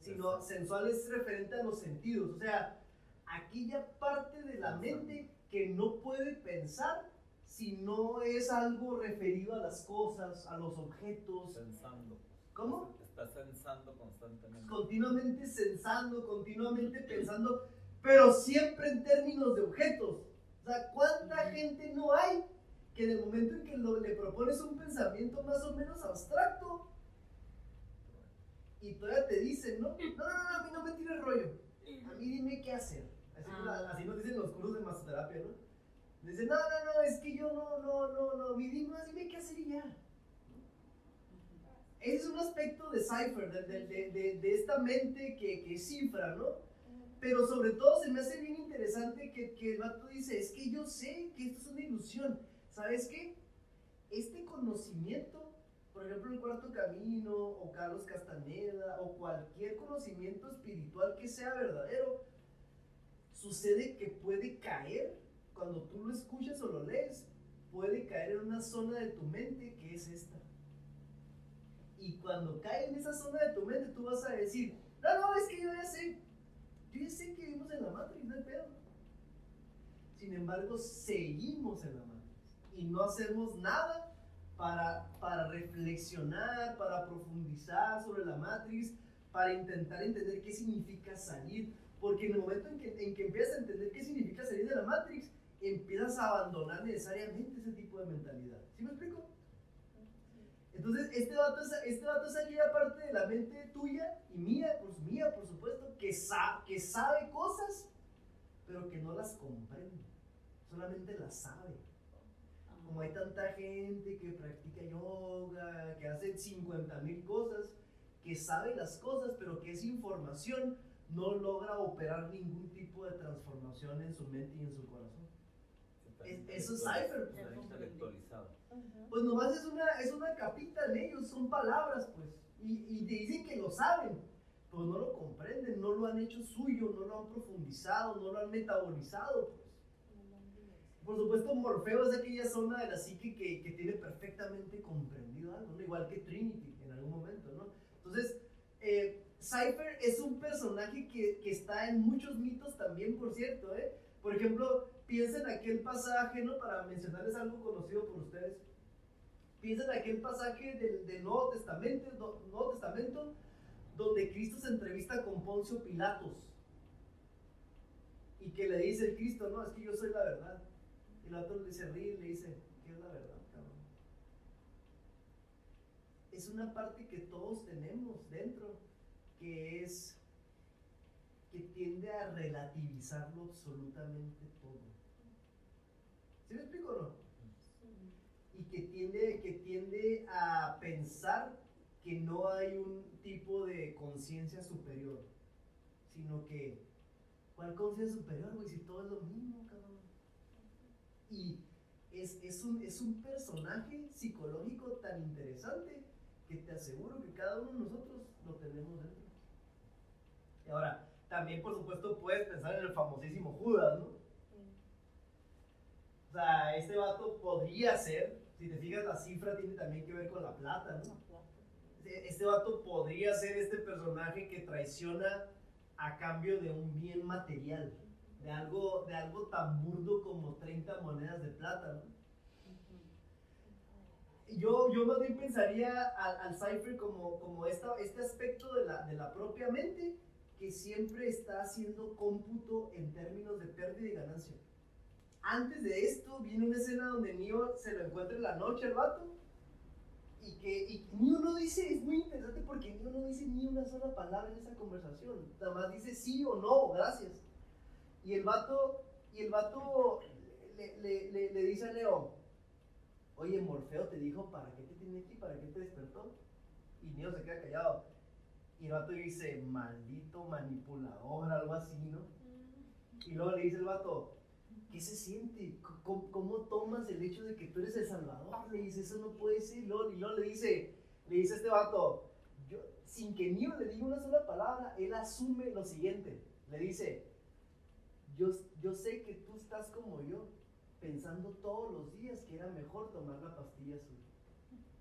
Sino sensual es referente a los sentidos. O sea, aquella parte de la mente que no puede pensar si no es algo referido a las cosas, a los objetos. Pensando. ¿Cómo? Estás pensando constantemente. continuamente sensando, continuamente pensando, pero siempre en términos de objetos. O sea, ¿cuánta gente no hay que en el momento en que lo- le propones un pensamiento más o menos abstracto y todavía te dicen, ¿no? No, no, no, a mí no me tires rollo. A mí dime qué hacer. Así, Ah. así nos dicen los cursos de masoterapia, ¿no? Dicen, no, no, no, es que yo no, no, no, no, a mí dime, dime qué hacer y ya. Ese es un aspecto de Cypher, de, de- de- de- esta mente que, que cifra, ¿no? Pero sobre todo se me hace bien interesante que, que el vato dice, es que yo sé que esto es una ilusión. ¿Sabes qué? Este conocimiento, por ejemplo el cuarto camino, o Carlos Castaneda, o cualquier conocimiento espiritual que sea verdadero, sucede que puede caer, cuando tú lo escuchas o lo lees, puede caer en una zona de tu mente que es esta. Y cuando cae en esa zona de tu mente, tú vas a decir, no, no, es que yo ya sé, yo ya sé que vivimos en la Matrix, no hay pedo. Sin embargo, seguimos en la Matrix y no hacemos nada para, para reflexionar, para profundizar sobre la Matrix, para intentar entender qué significa salir. Porque en el momento en que, en que empiezas a entender qué significa salir de la Matrix, empiezas a abandonar necesariamente ese tipo de mentalidad. ¿Sí me explico? Entonces, este vato, es, este vato es aquella parte de la mente tuya y mía, pues mía, por supuesto, que, sa- que sabe cosas, pero que no las comprende. Solamente las sabe. Como hay tanta gente que practica yoga, que hace 50 mil cosas, que sabe las cosas, pero que esa información no logra operar ningún tipo de transformación en su mente y en su corazón. Es- eso es cipher. Intelectualizado. Pues nomás es una, es una capita en ellos, son palabras, pues. Y, y te dicen que lo saben, pero no lo comprenden, no lo han hecho suyo, no lo han profundizado, no lo han metabolizado, pues. Por supuesto, Morfeo es aquella zona de la psique que, que tiene perfectamente comprendido algo, ¿no? igual que Trinity en algún momento, ¿no? Entonces, eh, Cypher es un personaje que, que está en muchos mitos también, por cierto, ¿eh? Por ejemplo, piensen en aquel pasaje, ¿no? Para mencionarles algo conocido por ustedes. Piensen en aquel pasaje del, del Nuevo, Testamento, Nuevo Testamento donde Cristo se entrevista con Poncio Pilatos. Y que le dice el Cristo, no, es que yo soy la verdad. Y el otro le se ríe le dice, ¿qué es la verdad, cabrón? Es una parte que todos tenemos dentro, que es que tiende a relativizarlo absolutamente todo. ¿Sí me explico o no? Y que tiende, que tiende a pensar que no hay un tipo de conciencia superior, sino que, ¿cuál conciencia superior, güey? Si todo es lo mismo, cabrón. Y es, es, un, es un personaje psicológico tan interesante que te aseguro que cada uno de nosotros lo tenemos dentro. Y ahora, también por supuesto puedes pensar en el famosísimo Judas, ¿no? O sea, este vato podría ser, si te fijas la cifra tiene también que ver con la plata, ¿no? Este- Este vato podría ser este personaje que traiciona a cambio de un bien material, de algo, de algo tan burdo como 30 monedas de plata, ¿no? Yo, yo más bien pensaría al, al Cypher como, como esta, este aspecto de la, de la propia mente que siempre está haciendo cómputo en términos de pérdida y ganancia. Antes de esto viene una escena donde Neo se lo encuentra en la noche al vato y que y Neo no dice, es muy interesante porque Neo no dice ni una sola palabra en esa conversación, nada más dice sí o no, gracias. Y el vato, y el vato le, le- le- le dice a Neo, oye, Morfeo te dijo, ¿para qué te tiene aquí? ¿Para qué te despertó? Y Neo se queda callado. Y el vato dice, maldito manipulador, algo así, ¿no? Y luego le dice el vato, ¿qué se siente? ¿Cómo, cómo tomas el hecho de que tú eres el salvador? Le dice, eso no puede ser. Y luego, y luego le dice, le dice este vato, yo, sin que Neo le diga una sola palabra, él asume lo siguiente. Le dice, yo, yo sé que tú estás como yo, pensando todos los días que era mejor tomar la pastilla azul.